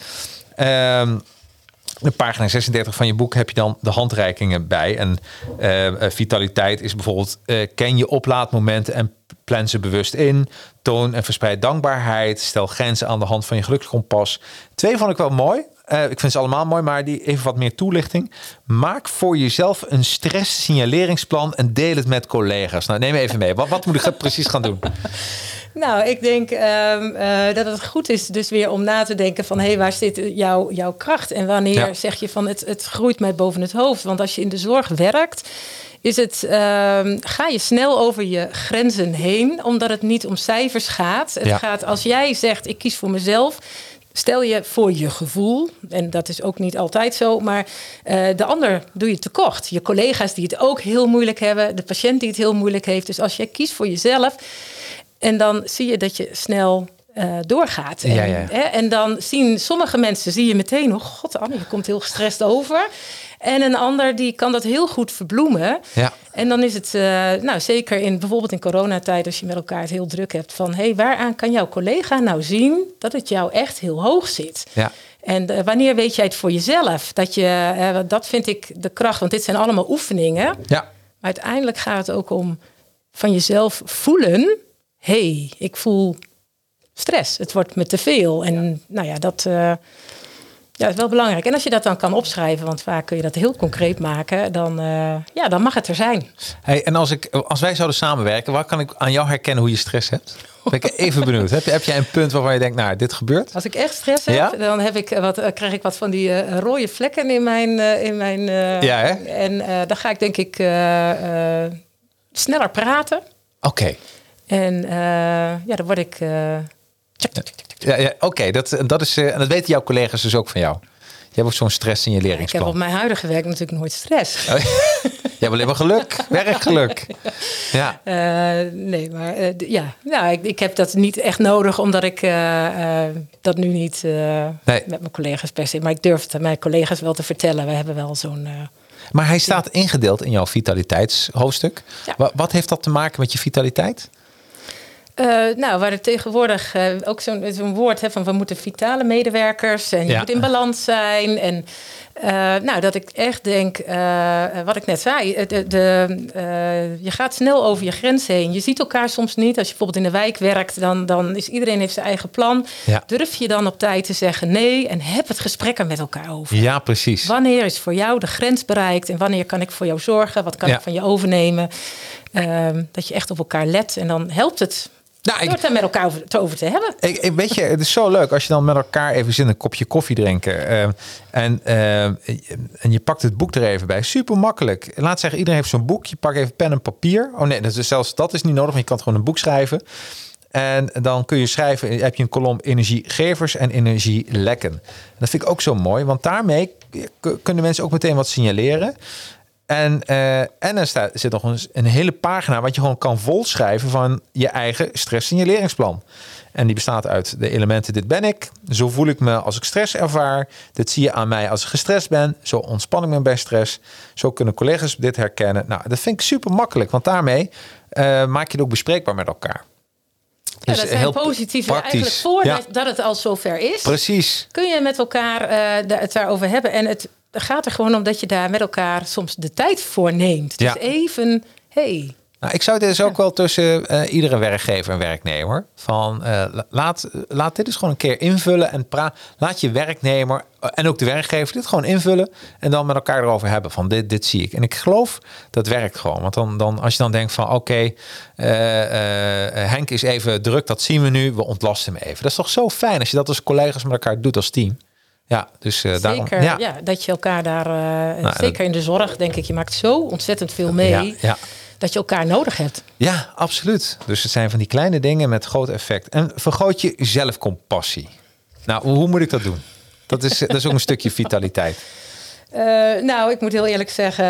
De pagina 36 van je boek heb je dan de handreikingen bij. En uh, vitaliteit is bijvoorbeeld: uh, ken je oplaadmomenten en plan ze bewust in. Toon en verspreid dankbaarheid. Stel grenzen aan de hand van je gelukskompas. Twee vond ik wel mooi. Ik vind ze allemaal mooi, maar die even wat meer toelichting. Maak voor jezelf een stress-signaleringsplan en deel het met collega's. Nou, neem even mee. Wat, wat moet ik precies gaan doen? <laughs> Nou, ik denk um, uh, dat het goed is dus weer om na te denken van... hé, hey, waar zit jouw, jouw kracht? En wanneer ja. zeg je van het, het groeit mij boven het hoofd? Want als je in de zorg werkt, is het, um, ga je snel over je grenzen heen... omdat het niet om cijfers gaat. Het ja. gaat als jij zegt, ik kies voor mezelf... Stel je voor je gevoel, en dat is ook niet altijd zo, maar uh, de ander doe je tekort. Je collega's die het ook heel moeilijk hebben, de patiënt die het heel moeilijk heeft. Dus als jij kiest voor jezelf, en dan zie je dat je snel uh, doorgaat. En, ja, ja. Hè, en dan zien sommige mensen, zie je meteen, oh god Anne, je komt heel gestrest over. En een ander die kan dat heel goed verbloemen. Ja. En dan is het, uh, nou zeker in bijvoorbeeld in coronatijd, als je met elkaar het heel druk hebt, van hé, hey, waaraan kan jouw collega nou zien dat het jou echt heel hoog zit? Ja. En uh, wanneer weet jij het voor jezelf? Dat, je, dat vind ik de kracht, want dit zijn allemaal oefeningen. Ja. Maar uiteindelijk gaat het ook om van jezelf voelen hey, ik voel stress. Het wordt me te veel. En ja. nou ja, dat uh, ja, is wel belangrijk. En als je dat dan kan opschrijven, want vaak kun je dat heel concreet maken, dan, uh, ja, dan mag het er zijn. Hey, en als, ik, als wij zouden samenwerken, waar kan ik aan jou herkennen hoe je stress hebt? Ben ik even benieuwd. Heb, je, heb jij een punt waarvan je denkt, nou, dit gebeurt? Als ik echt stress heb, ja? dan heb ik wat, uh, krijg ik wat van die uh, rode vlekken in mijn... In mijn ja, hè? En dan ga ik denk ik sneller praten. Oké. Okay. En uh, ja, dan word ik. Tjak, ja, ja oké, okay. dat, dat is. Uh, en dat weten jouw collega's dus ook van jou. Je hebt ook zo'n stress in je leringsplan. Ik heb op mijn huidige werk natuurlijk nooit stress. Oh, je hebt alleen maar geluk, <laughs> werkgeluk. Ja. Uh, nee, maar uh, ja, nou, ik, ik heb dat niet echt nodig, omdat ik uh, dat nu niet nee. met mijn collega's per se. Maar ik durf het aan mijn collega's wel te vertellen. We hebben wel zo'n. maar hij staat ingedeeld in jouw vitaliteitshoofdstuk. Ja. Wat, wat heeft dat te maken met je vitaliteit? Uh, nou, waar er tegenwoordig uh, ook zo'n zo woord hè, van we moeten vitale medewerkers en je ja. moet in balans zijn. En uh, nou, dat ik echt denk, wat ik net zei, de, de, je gaat snel over je grens heen. Je ziet elkaar soms niet. Als je bijvoorbeeld in de wijk werkt, dan, dan is iedereen heeft zijn eigen plan. Ja. Durf je dan op tijd te zeggen nee en heb het gesprek er met elkaar over. Ja, precies. Wanneer is voor jou de grens bereikt en wanneer kan ik voor jou zorgen? Wat kan ja. ik van je overnemen? dat je echt op elkaar let en dan helpt het Nou, Door het daar met elkaar over, te, over te hebben. Ik, ik, weet je, het is zo leuk als je dan met elkaar even zit een kopje koffie drinken. Uh, en, uh, en je pakt het boek er even bij. Super makkelijk. Laat zeggen, iedereen heeft zo'n boek. Je pakt even pen en papier. Oh nee, dat is zelfs dat is niet nodig, want je kan gewoon een boek schrijven. En dan kun je schrijven, heb je een kolom energiegevers en energielekken. Dat vind ik ook zo mooi, want daarmee kunnen mensen ook meteen wat signaleren. En, uh, en er staat, zit nog een, een, hele pagina wat je gewoon kan volschrijven van je eigen stresssignaleringsplan. En die bestaat uit de elementen: dit ben ik, zo voel ik me als ik stress ervaar, dit zie je aan mij als ik gestrest ben, zo ontspan ik me bij stress, zo kunnen collega's dit herkennen. Nou, dat vind ik super makkelijk, want daarmee uh, maak je het ook bespreekbaar met elkaar. Ja, dus dat zijn positieve eigenlijk voordat dat het al zover is. Precies. Kun je met elkaar uh, het daarover hebben. En het gaat er gewoon om dat je daar met elkaar soms de tijd voor neemt. Dus even, hey, nou, ik zou dit dus ook wel tussen uh, iedere werkgever en werknemer. Van uh, laat, laat dit eens gewoon een keer invullen en praat. Laat je werknemer en ook de werkgever dit gewoon invullen. En dan met elkaar erover hebben van dit, dit zie ik. En ik geloof dat werkt gewoon. Want dan, dan als je dan denkt van oké, okay, Henk is even druk, dat zien we nu. We ontlasten hem even. Dat is toch zo fijn als je dat als collega's met elkaar doet als team. Ja, dus uh, zeker, daarom, ja. ja. dat je elkaar daar, uh, nou, zeker in de zorg, denk ik, je maakt zo ontzettend veel mee. Ja, ja dat je elkaar nodig hebt. Ja, absoluut. Dus het zijn van die kleine dingen met groot effect. En vergroot je zelfcompassie. Nou, hoe moet ik dat doen? Dat is, dat is ook een stukje vitaliteit. Uh, <laughs> nou, ik moet heel eerlijk zeggen.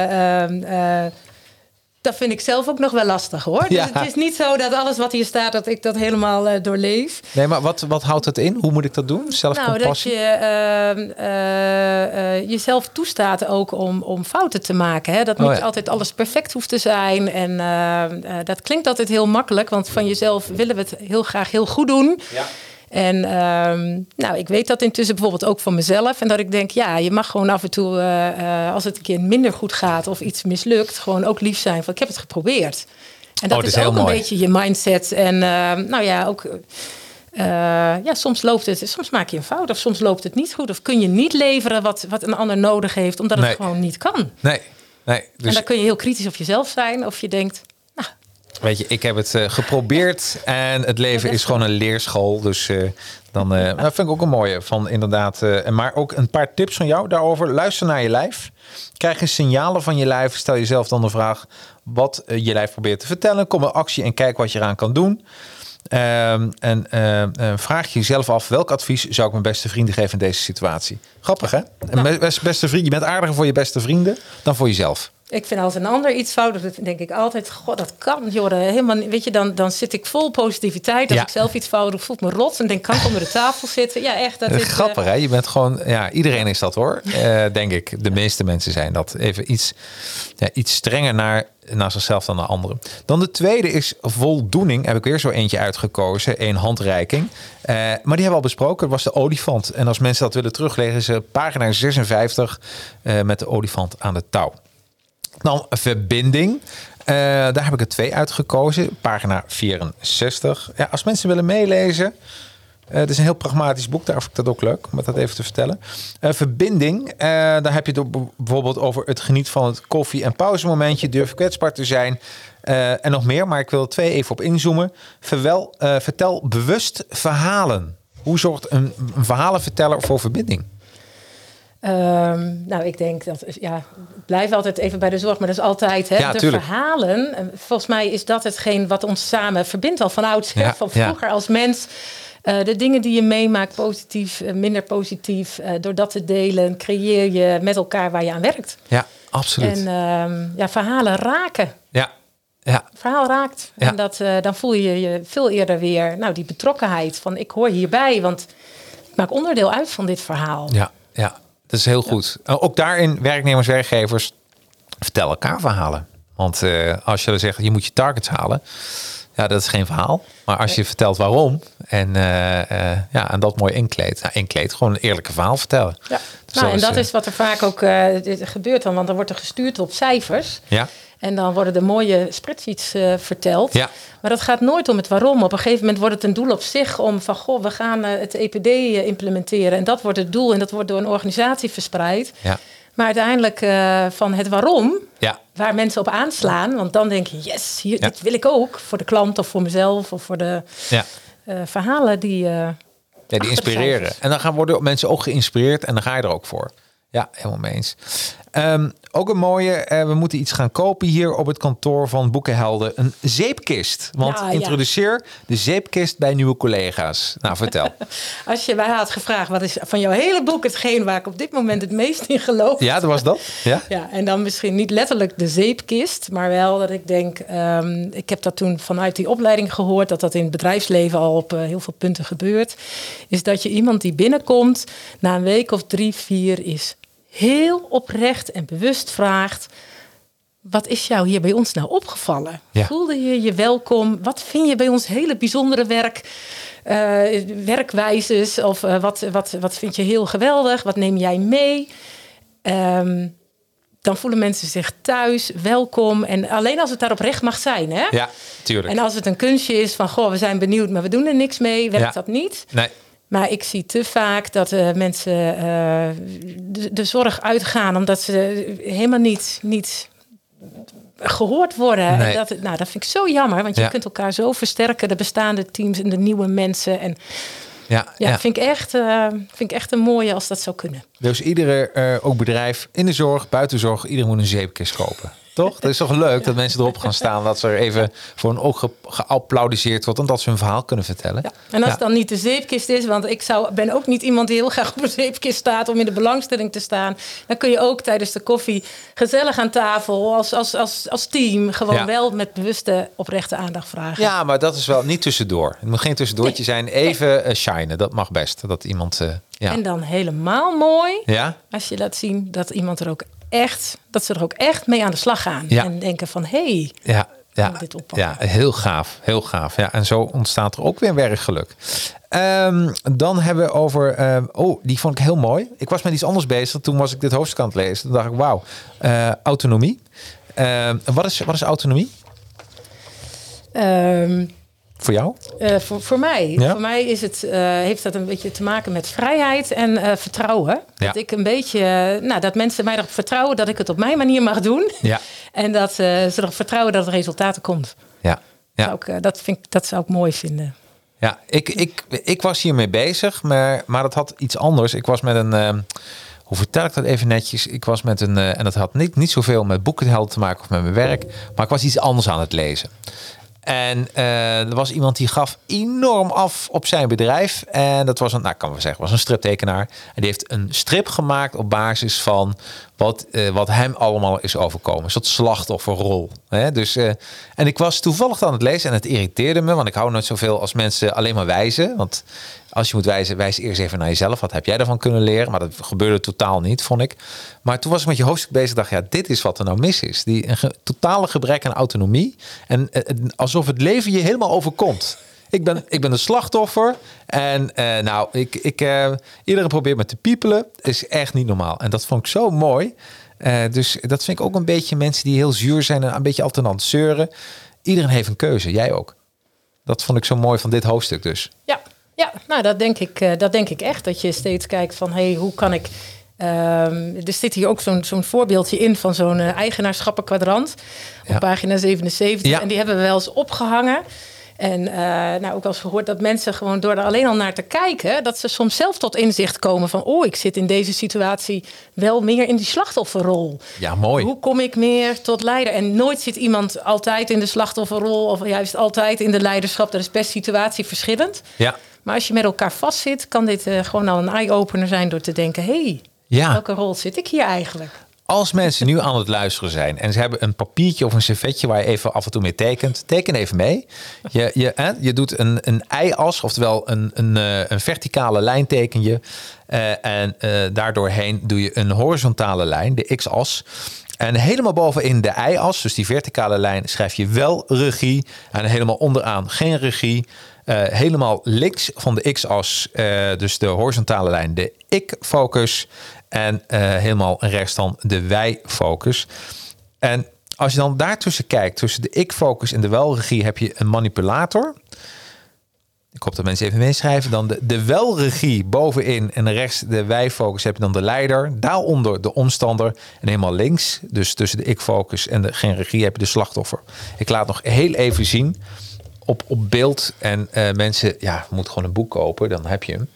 Dat vind ik zelf ook nog wel lastig hoor. Dus het is niet zo dat alles wat hier staat, dat ik dat helemaal uh, doorleef. Nee, maar wat, wat houdt het in? Hoe moet ik dat doen? Zelfcompassie? Nou, dat je uh, uh, jezelf toestaat ook om, om fouten te maken. Hè? Dat oh, niet ja. altijd alles perfect hoeft te zijn. En dat klinkt altijd heel makkelijk, want van jezelf willen we het heel graag heel goed doen. Ja. En um, nou, ik weet dat intussen bijvoorbeeld ook van mezelf. En dat ik denk, ja, je mag gewoon af en toe, uh, uh, als het een keer minder goed gaat of iets mislukt, gewoon ook lief zijn van ik heb het geprobeerd. En dat, oh, is, is ook een beetje je mindset. En uh, nou ja, ook. ja, soms loopt het, soms maak je een fout of soms loopt het niet goed. Of kun je niet leveren wat, wat een ander nodig heeft, omdat het gewoon niet kan. Nee, nee. Dus... En dan kun je heel kritisch op jezelf zijn. Of je denkt, Weet je, ik heb het uh, geprobeerd en het leven is gewoon een leerschool. Dus uh, dan uh, dat vind ik ook een mooie. Van inderdaad, maar ook een paar tips van jou daarover. Luister naar je lijf. Krijg een signalen van je lijf. Stel jezelf dan de vraag wat je lijf probeert te vertellen. Kom in actie en kijk wat je eraan kan doen. Ehm, en vraag je jezelf af welk advies zou ik mijn beste vrienden geven in deze situatie. Grappig hè? Beste vriend, je bent aardiger voor je beste vrienden dan voor jezelf. Ik vind als een ander iets fout doet, denk ik altijd, god, dat kan, joh, helemaal, weet je, dan, dan zit ik vol positiviteit. Als ik zelf iets fout doe, voel ik me rot en denk, kan ik onder de tafel zitten? Ja, echt. Dat is grappig, uh, hè? Je bent gewoon, ja, iedereen is dat hoor, uh, <laughs> denk ik. De meeste mensen zijn dat. Even iets, ja, iets strenger naar, naar zichzelf dan naar anderen. Dan de tweede is voldoening. Heb ik weer zo eentje uitgekozen, een handreiking. Uh, maar die hebben we al besproken. Dat was de olifant. En als mensen dat willen terugleggen, is pagina 56 met de olifant aan de touw. Dan verbinding. Uh, daar heb ik er twee uitgekozen. Pagina 64. Ja, als mensen willen meelezen. Uh, het is een heel pragmatisch boek, daar vind ik dat ook leuk om dat even te vertellen. Uh, verbinding, daar heb je het bijvoorbeeld over het genieten van het koffie- en pauzemomentje, durf kwetsbaar te zijn en nog meer. Maar ik wil er twee even op inzoomen. Verwel, vertel bewust verhalen. Hoe zorgt een, een verhalenverteller voor verbinding? Um, nou, ik denk dat, ja, blijf altijd even bij de zorg, maar dat is altijd hè, ja, de verhalen. Volgens mij is dat hetgeen wat ons samen verbindt al van ouds, ja, van vroeger als mens. Uh, de dingen die je meemaakt, positief, uh, minder positief, uh, door dat te delen, creëer je met elkaar waar je aan werkt. Ja, absoluut. En um, ja, verhalen raken. Ja, ja. verhaal raakt. Ja. En dat, dan voel je je veel eerder weer, nou, die betrokkenheid van ik hoor hierbij, want ik maak onderdeel uit van dit verhaal. Ja, ja. Dat is heel goed. Ook daarin, werknemers, werkgevers, vertel elkaar verhalen. Want uh, als je zegt, je moet je targets halen. Ja, dat is geen verhaal. Maar als je vertelt waarom en, uh, uh, ja, en dat mooi inkleedt. Nou, inkleed, gewoon een eerlijke verhaal vertellen. Ja. Dus nou, en dat is wat er vaak ook gebeurt. Dan, want dan wordt er gestuurd op cijfers. Ja. En dan worden de mooie spreadsheets uh, verteld. Ja. Maar dat gaat nooit om het waarom. Op een gegeven moment wordt het een doel op zich om van goh, we gaan uh, het EPD uh, implementeren. En dat wordt het doel en dat wordt door een organisatie verspreid. Ja. Maar uiteindelijk van het waarom, ja. waar mensen op aanslaan. Want dan denk je, yes, hier, dit wil ik ook. Voor de klant of voor mezelf of voor de ja. verhalen die... Ja, die inspireren. En dan gaan worden mensen ook geïnspireerd en dan ga je er ook voor. Ja, helemaal mee eens. Um, ook een mooie, uh, we moeten iets gaan kopen hier op het kantoor van Boekenhelden. Een zeepkist. Want Ja, ja. introduceer de zeepkist bij nieuwe collega's. Nou, vertel. <laughs> Als je mij had gevraagd, wat is van jouw hele boek hetgeen waar ik op dit moment het meest in geloof? ja, dat was dat? Ja? <laughs> Ja, en dan misschien niet letterlijk de zeepkist, maar wel dat ik denk, ehm, ik heb dat toen vanuit die opleiding gehoord, dat dat in het bedrijfsleven al op eh, heel veel punten gebeurt, is dat je iemand die binnenkomt na een week of drie, vier is heel oprecht en bewust vraagt, wat is jou hier bij ons nou opgevallen? Ja. Voelde je je welkom? Wat vind je bij ons hele bijzondere werk? eh, werkwijzes of eh, wat, wat, wat vind je heel geweldig? Wat neem jij mee? Ehm, dan voelen mensen zich thuis, welkom. En alleen als het daarop recht mag zijn. Hè? Ja, tuurlijk. En als het een kunstje is van, goh, we zijn benieuwd, maar we doen er niks mee, werkt Ja. dat niet. Nee. Maar ik zie te vaak dat eh, mensen eh, de, de zorg uitgaan omdat ze helemaal niet, niet gehoord worden. Nee. En dat, nou, dat vind ik zo jammer, want je kunt elkaar zo versterken, de bestaande teams en de nieuwe mensen. En Ja, ja, ja. Vind, ik echt, eh, vind ik echt een mooie als dat zou kunnen. Dus iedere eh, ook bedrijf in de zorg, buitenzorg, iedereen moet een zeepkist kopen. Toch? Dat is toch leuk dat mensen erop gaan staan. Dat ze er even voor een oog ge- geapplaudiseerd wordt. Omdat ze hun verhaal kunnen vertellen. Ja. En als het dan niet de zeepkist is, want ik zou, ben ook niet iemand die heel graag op een zeepkist staat om in de belangstelling te staan. Dan kun je ook tijdens de koffie gezellig aan tafel als, als, als, als team gewoon wel met bewuste oprechte aandacht vragen. Ja, maar dat is wel niet tussendoor. Het moet geen tussendoortje zijn. Even eh, shinen, dat mag best. Dat iemand, eh, ja. En dan helemaal mooi Ja? als je laat zien dat iemand er ook echt, dat ze er ook echt mee aan de slag gaan. Ja. En denken van hé, hey, Ja, ja, dit ja, heel gaaf. Heel gaaf. Ja, en zo ontstaat er ook weer werkgeluk. Ehm, dan hebben we over... ehm, oh, die vond ik heel mooi. Ik was met iets anders bezig. Toen was ik dit hoofdstuk aan het lezen. Toen dacht ik, wauw, eh, autonomie. Ehm, wat, is, wat is autonomie ehm, voor jou? Eh, voor, voor mij. Ja? Voor mij is het, eh, heeft dat een beetje te maken met vrijheid en eh, vertrouwen. Ja. Dat ik een beetje, nou, dat mensen mij erop vertrouwen dat ik het op mijn manier mag doen. Ja. <laughs> En dat ze erop vertrouwen dat het resultaten komt. Ja. Ja. Zou ik, dat, vind ik, dat zou ik mooi vinden. Ja, ik, ik, ik was hiermee bezig, maar, maar dat had iets anders. Ik was met een, ehm, hoe vertel ik dat even netjes? Ik was met een, en dat had niet, niet zoveel met boekenhelden te maken of met mijn werk, maar ik was iets anders aan het lezen. En eh, er was iemand die gaf enorm af op zijn bedrijf. En dat was een, nou kan we zeggen, was een striptekenaar. En die heeft een strip gemaakt op basis van wat, eh, wat hem allemaal is overkomen. Een soort slachtofferrol. Hè? Dus, eh, en ik was toevallig aan het lezen en het irriteerde me. Want ik hou nooit zoveel als mensen alleen maar wijzen. Want als je moet wijzen, wijs eerst even naar jezelf. Wat heb jij daarvan kunnen leren? Maar dat gebeurde totaal niet, vond ik. Maar toen was ik met je hoofdstuk bezig. dacht, ja, dit is wat er nou mis is. Die een totale gebrek aan autonomie. En eh, alsof het leven je helemaal overkomt. Ik ben, ik ben een slachtoffer. En eh, nou, ik, ik, eh, iedereen probeert me te piepelen. Is echt niet normaal. En dat vond ik zo mooi. Eh, dus dat vind ik ook een beetje mensen die heel zuur zijn en een beetje het zeuren. Iedereen heeft een keuze, jij ook. Dat vond ik zo mooi van dit hoofdstuk dus. Ja, ja nou dat denk ik, dat denk ik echt. Dat je steeds kijkt van hé, hey, hoe kan ik. ehm, er zit hier ook zo'n zo'n voorbeeldje in van zo'n eigenaarschappenkwadrant Ja. op pagina 77. Ja. En die hebben we wel eens opgehangen. En eh, nou, ook wel eens gehoord dat mensen gewoon door er alleen al naar te kijken, dat ze soms zelf tot inzicht komen van, oh, ik zit in deze situatie wel meer in die slachtofferrol. Ja, mooi. Hoe kom ik meer tot leider? En nooit zit iemand altijd in de slachtofferrol of juist altijd in de leiderschap. Dat is per situatie verschillend. Ja, Maar als je met elkaar vastzit, kan dit eh, gewoon al een eye-opener zijn door te denken: hé, hey, ja. welke rol zit ik hier eigenlijk? Als mensen nu aan het luisteren zijn en ze hebben een papiertje of een servetje waar je even af en toe mee tekent, teken even mee. Je, je, je doet een, een y-as, oftewel een, een, eh, een verticale lijn teken je. Eh, en eh, daardoorheen doe je een horizontale lijn, de x-as. En helemaal bovenin de y-as, dus die verticale lijn, schrijf je wel regie. En helemaal onderaan geen regie. Helemaal links van de x-as, dus de horizontale lijn, de ik-focus. En eh, helemaal rechts dan de wij-focus. En als je dan daartussen kijkt, tussen de ik-focus en de wel-regie, heb je een manipulator. Ik hoop dat mensen even meeschrijven. Dan de, de welregie bovenin en rechts de wij-focus heb je dan de leider. Daaronder de omstander. En helemaal links, dus tussen de ik-focus en de geen regie, heb je de slachtoffer. Ik laat nog heel even zien op, op beeld. En uh, mensen, ja, moet gewoon een boek kopen, dan heb je hem.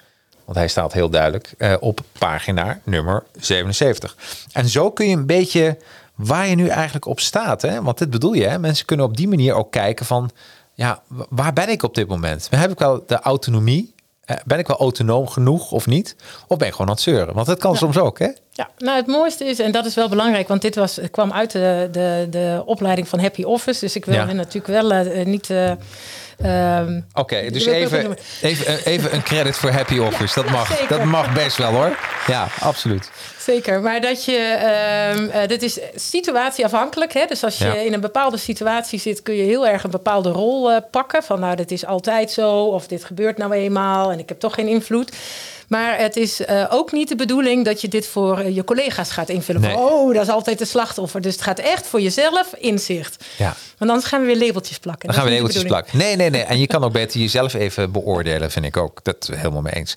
Want hij staat heel duidelijk uh, op pagina nummer 77. En zo kun je een beetje waar je nu eigenlijk op staat. Hè? Want dit bedoel je, hè? mensen kunnen op die manier ook kijken van ja, waar ben ik op dit moment? Heb ik wel de autonomie? Eh, ben ik wel autonoom genoeg of niet? Of ben ik gewoon aan het zeuren? Want dat kan soms ook, hè? Ja, nou het mooiste is, en dat is wel belangrijk, want dit was, kwam uit de, de, de opleiding van Happy Office. Dus ik wil ja. natuurlijk wel uh, niet... Uh, Um, Oké, dus even, even, even een credit voor Happy Office. dat, mag, dat mag best wel hoor. Ja, absoluut. Zeker, maar dat je, um, uh, dit is situatieafhankelijk. Hè? Dus als je in een bepaalde situatie zit, kun je heel erg een bepaalde rol uh, pakken. Van nou, dit is altijd zo, of dit gebeurt nou eenmaal en ik heb toch geen invloed. Maar het is uh, ook niet de bedoeling dat je dit voor uh, je collega's gaat invullen. Nee. Van, oh, dat is altijd de slachtoffer. Dus het gaat echt voor jezelf inzicht. Ja. Want anders gaan we weer labeltjes plakken. Dan gaan we labeltjes plakken. Nee, nee, nee. En je kan ook beter jezelf even beoordelen, vind ik ook. Dat helemaal mee eens.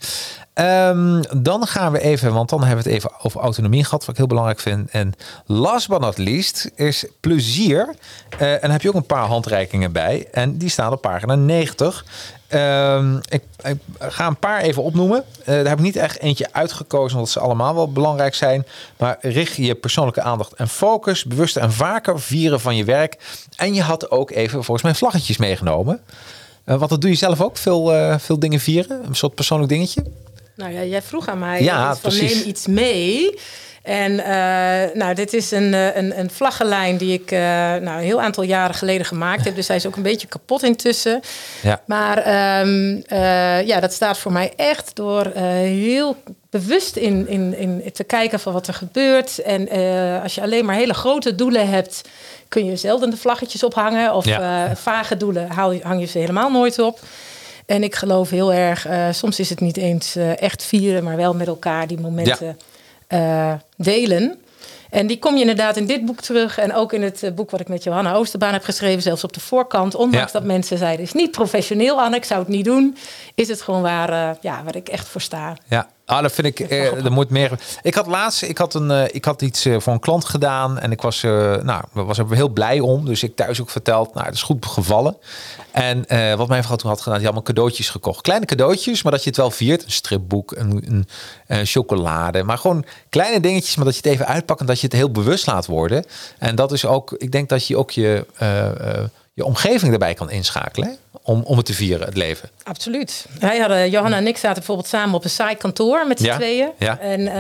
Um, dan gaan we even, want dan hebben we het even over autonomie gehad, wat ik heel belangrijk vind. En last but not least is plezier. Uh, en daar heb je ook een paar handreikingen bij. En die staan op pagina 90. Um, ik, ga een paar even opnoemen. Uh, daar heb ik niet echt eentje uitgekozen, omdat ze allemaal wel belangrijk zijn. Maar richt je persoonlijke aandacht en focus, bewust en vaker vieren van je werk. En je had ook even volgens mij vlaggetjes meegenomen. Uh, want dat doe je zelf ook, veel, veel dingen vieren. Een soort persoonlijk dingetje. Nou ja, jij vroeg aan mij ja, van neem iets mee. En uh, nou, dit is een, een, een vlaggenlijn die ik uh, nou, een heel aantal jaren geleden gemaakt heb. Dus hij is ook een beetje kapot intussen. Ja. Maar um, uh, ja, dat staat voor mij echt door heel bewust in, in, in te kijken van wat er gebeurt. En als je alleen maar hele grote doelen hebt, kun je zelden de vlaggetjes ophangen. Of ja. vage doelen hang je ze helemaal nooit op. En ik geloof heel erg, uh, soms is het niet eens uh, echt vieren, maar wel met elkaar die momenten ja. uh, delen. En die kom je inderdaad in dit boek terug. En ook in het boek wat ik met Johanna Oosterbaan heb geschreven. Zelfs op de voorkant. Ondanks ja. dat mensen zeiden, het is niet professioneel, Anne. Ik zou het niet doen. Is het gewoon waar, ja, waar ik echt voor sta. Ja, Ah, dat vind ik. Eh, er moet meer. Ik had laatst, ik had een, uh, ik had iets uh, voor een klant gedaan en ik was, nou, was er heel blij om. Dus ik thuis ook verteld, nou, het is goed gevallen. En wat mijn vrouw toen had gedaan, die allemaal cadeautjes gekocht, kleine cadeautjes, maar dat je het wel viert, een stripboek, een, een chocolade, maar gewoon kleine dingetjes, maar dat je het even uitpakt en dat je het heel bewust laat worden. En dat is ook, ik denk dat je ook je je omgeving erbij kan inschakelen om, om het te vieren, het leven. Absoluut. Wij hadden, Johanna en ik zaten bijvoorbeeld samen op een saai kantoor met z'n ja, tweeën. Ja. En uh,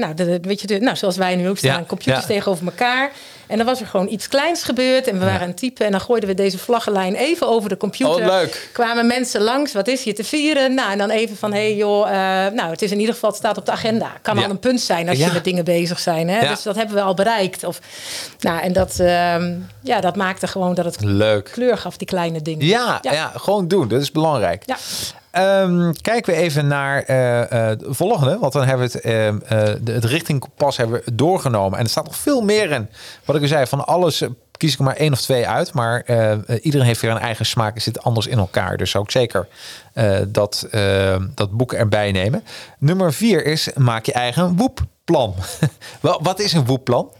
nou, de, weet je, de, nou, zoals wij nu ook staan, ja, computers tegenover elkaar. En dan was er gewoon iets kleins gebeurd en we waren aan het typen. En dan gooiden we deze vlaggenlijn even over de computer. Oh, leuk. Kwamen mensen langs, wat is hier te vieren? Nou, en dan even van, hé hey, joh, uh, nou, het is in ieder geval, het staat op de agenda. Kan ja. al een punt zijn als je met dingen bezig zijn. Hè? Dus dat hebben we al bereikt. Of, nou, en dat, uh, ja, dat maakte gewoon dat het leuk. kleur gaf, die kleine dingen. Ja, ja. gewoon doen. Dat is belangrijk. Ja. Um, kijken we even naar uh, uh, de volgende. Want dan hebben we het, uh, de, het hebben we doorgenomen. En er staat nog veel meer in. Wat ik al zei, van alles kies ik maar één of twee uit. Maar iedereen heeft weer een eigen smaak en zit anders in elkaar. Dus zou ik zeker dat, dat boek erbij nemen. Nummer vier is maak je eigen woepplan. <laughs> Wat is een woepplan?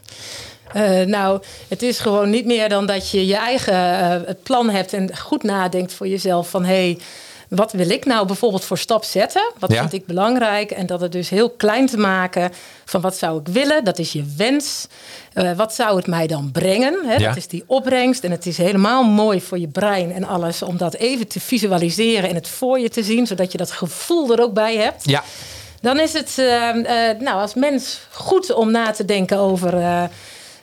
Uh, nou, het is gewoon niet meer dan dat je je eigen plan hebt en goed nadenkt voor jezelf van hé, hey, wat wil ik nou bijvoorbeeld voor stap zetten? Wat vind ik belangrijk? En dat het dus heel klein te maken van wat zou ik willen? Dat is je wens. Uh, wat zou het mij dan brengen? Hè? Ja. Dat is die opbrengst. En het is helemaal mooi voor je brein en alles om dat even te visualiseren en het voor je te zien, zodat je dat gevoel er ook bij hebt. Ja. Dan is het uh, uh, nou, als mens goed om na te denken over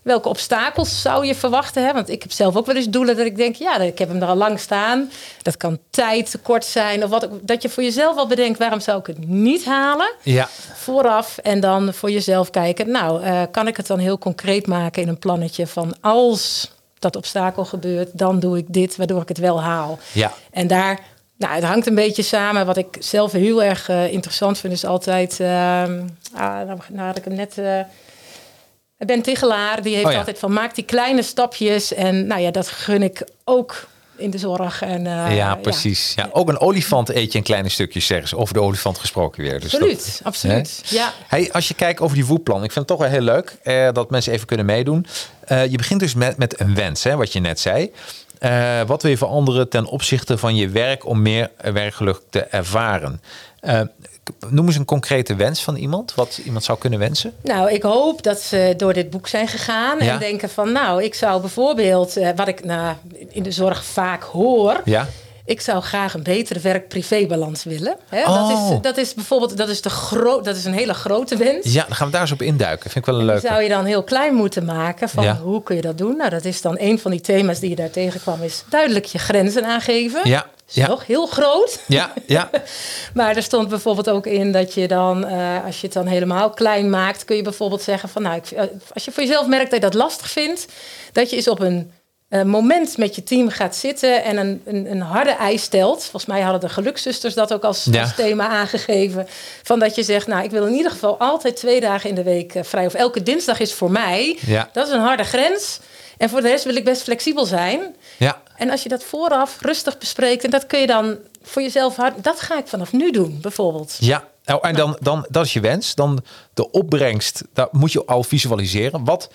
welke obstakels zou je verwachten? Hè? Want ik heb zelf ook wel eens doelen dat ik denk, ja, ik heb hem er al lang staan. Dat kan tijd tekort zijn. Of wat, dat je voor jezelf al bedenkt, waarom zou ik het niet halen? Ja. Vooraf en dan voor jezelf kijken, nou, uh, kan ik het dan heel concreet maken in een plannetje van als dat obstakel gebeurt, dan doe ik dit, waardoor ik het wel haal. Ja. En daar nou, het hangt een beetje samen. Wat ik zelf heel erg uh, interessant vind, is altijd. Uh, ah, nou, nou had ik hem net. Uh, Ben Tigelaar, die heeft oh altijd van maak die kleine stapjes. En nou ja, dat gun ik ook in de zorg. En, uh, ja, precies. Ja. ook een olifant eet je in kleine stukjes, zeggen ze. Over de olifant gesproken weer. Dus absoluut, absoluut. Ja. Hey, als je kijkt over die voetplan, ik vind het toch wel heel leuk uh, dat mensen even kunnen meedoen. Uh, je begint dus met, met een wens, hè, wat je net zei. wat wil je veranderen ten opzichte van je werk om meer werkgeluk te ervaren? Noem eens een concrete wens van iemand, wat iemand zou kunnen wensen. Nou, ik hoop dat ze door dit boek zijn gegaan en denken van, nou, ik zou bijvoorbeeld, uh, wat ik nou, in de zorg vaak hoor, ja. Ik zou graag een betere werk-privé-balans willen. Hè? Oh. Dat, is, dat is bijvoorbeeld dat is de gro dat is een hele grote wens. Ja, dan gaan we daar eens op induiken. Vind ik wel een leuke. zou je dan heel klein moeten maken van hoe kun je dat doen? Nou, dat is dan een van die thema's die je daar tegenkwam, is duidelijk je grenzen aangeven. Ja. Ja. Nog heel groot. Ja, ja. <laughs> maar er stond bijvoorbeeld ook in dat je dan, uh, als je het dan helemaal klein maakt, kun je bijvoorbeeld zeggen van, nou, ik, eh, als je voor jezelf merkt dat je dat lastig vindt, dat je eens op een uh, moment met je team gaat zitten en een, een, een, harde eis stelt. Volgens mij hadden de gelukzusters dat ook als, als, thema aangegeven. Van dat je zegt, nou, ik wil in ieder geval altijd twee dagen in de week vrij. Of elke dinsdag is voor mij. Ja. Dat is een harde grens. En voor de rest wil ik best flexibel zijn. Ja. En als je dat vooraf rustig bespreekt en dat kun je dan voor jezelf hard, dat ga ik vanaf nu doen, bijvoorbeeld. Ja, nou, en dan, dan dat is je wens. Dan de opbrengst, dat moet je al visualiseren. Wat,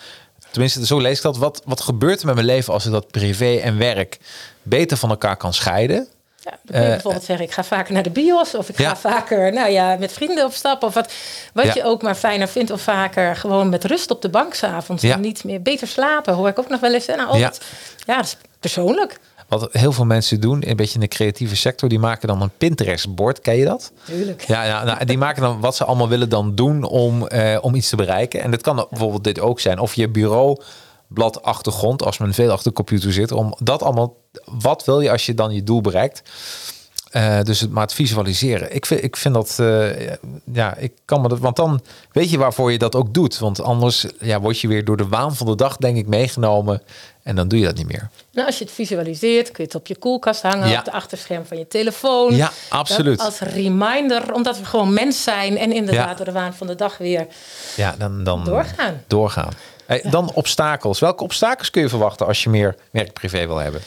tenminste, zo lees ik dat. Wat, wat gebeurt er met mijn leven als ik dat privé en werk beter van elkaar kan scheiden? Ja, dan kun je uh, bijvoorbeeld zeggen, ik ga vaker naar de bios of ik ga vaker nou ja, met vrienden op stap. Of wat, wat je ook maar fijner vindt of vaker gewoon met rust op de bank s'avonds. Ja. En niet meer beter slapen, hoor ik ook nog wel eens. En nou, altijd, ja. dat is persoonlijk. Wat heel veel mensen doen, een beetje in de creatieve sector, die maken dan een Pinterest-bord. Ken je dat? Tuurlijk. Ja, ja nou, die maken dan wat ze allemaal willen dan doen om, uh, om iets te bereiken. En dat kan bijvoorbeeld dit ook zijn. Of je bureau bladachtergrond als men veel achter de computer zit. Om dat allemaal, wat wil je als je dan je doel bereikt? Uh, dus het maar het visualiseren. Ik vind, ik vind dat, uh, ja, ik kan me dat, want dan weet je waarvoor je dat ook doet. Want anders ja, word je weer door de waan van de dag, denk ik, meegenomen. En dan doe je dat niet meer. Nou, als je het visualiseert, kun je het op je koelkast hangen, ja. op de achterscherm van je telefoon. Ja, absoluut. als reminder, omdat we gewoon mens zijn en inderdaad ja. door de waan van de dag weer ja, dan, dan doorgaan. doorgaan. Hey, dan obstakels. Welke obstakels kun je verwachten als je meer werk-privé wil hebben?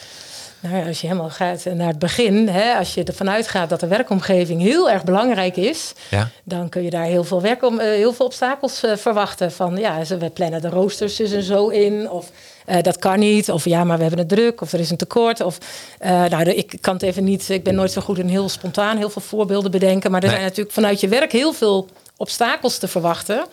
Nou ja, als je helemaal gaat naar het begin, hè, als je ervan uitgaat dat de werkomgeving heel erg belangrijk is, ja. dan kun je daar heel veel, werk om, uh, heel veel obstakels uh, verwachten. Van ja, we plannen de roosters dus en zo in, of uh, dat kan niet, of ja, maar we hebben het druk, of er is een tekort. Of nou, ik kan het even niet, ik ben nooit zo goed in heel spontaan heel veel voorbeelden bedenken, maar er zijn natuurlijk vanuit je werk heel veel obstakels te verwachten.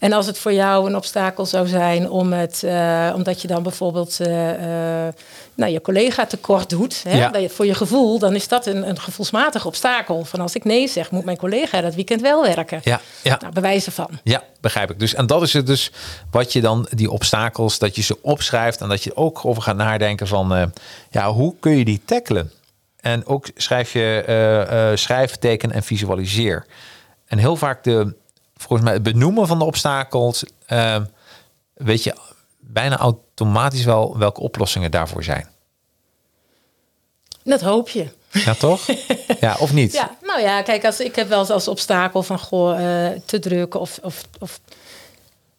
En als het voor jou een obstakel zou zijn om het, uh, omdat je dan bijvoorbeeld uh, uh, nou, je collega tekort doet, hè, ja. dat je, voor je gevoel, dan is dat een, een gevoelsmatig obstakel. Van als ik nee zeg, moet mijn collega dat weekend wel werken. Ja, ja. Nou, bewijzen van. Ja, begrijp ik. Dus, en dat is het dus wat je dan, die obstakels, dat je ze opschrijft en dat je ook over gaat nadenken van, ja, hoe kun je die tackelen? En ook schrijf je, schrijf, teken en visualiseer. En heel vaak de, volgens mij het benoemen van de obstakels, uh, weet je bijna automatisch wel welke oplossingen daarvoor zijn. Dat hoop je. Ja, toch? <laughs> ja, of niet? Ja, nou ja, kijk, als, ik heb wel eens als obstakel van goh, uh, te druk of, of, of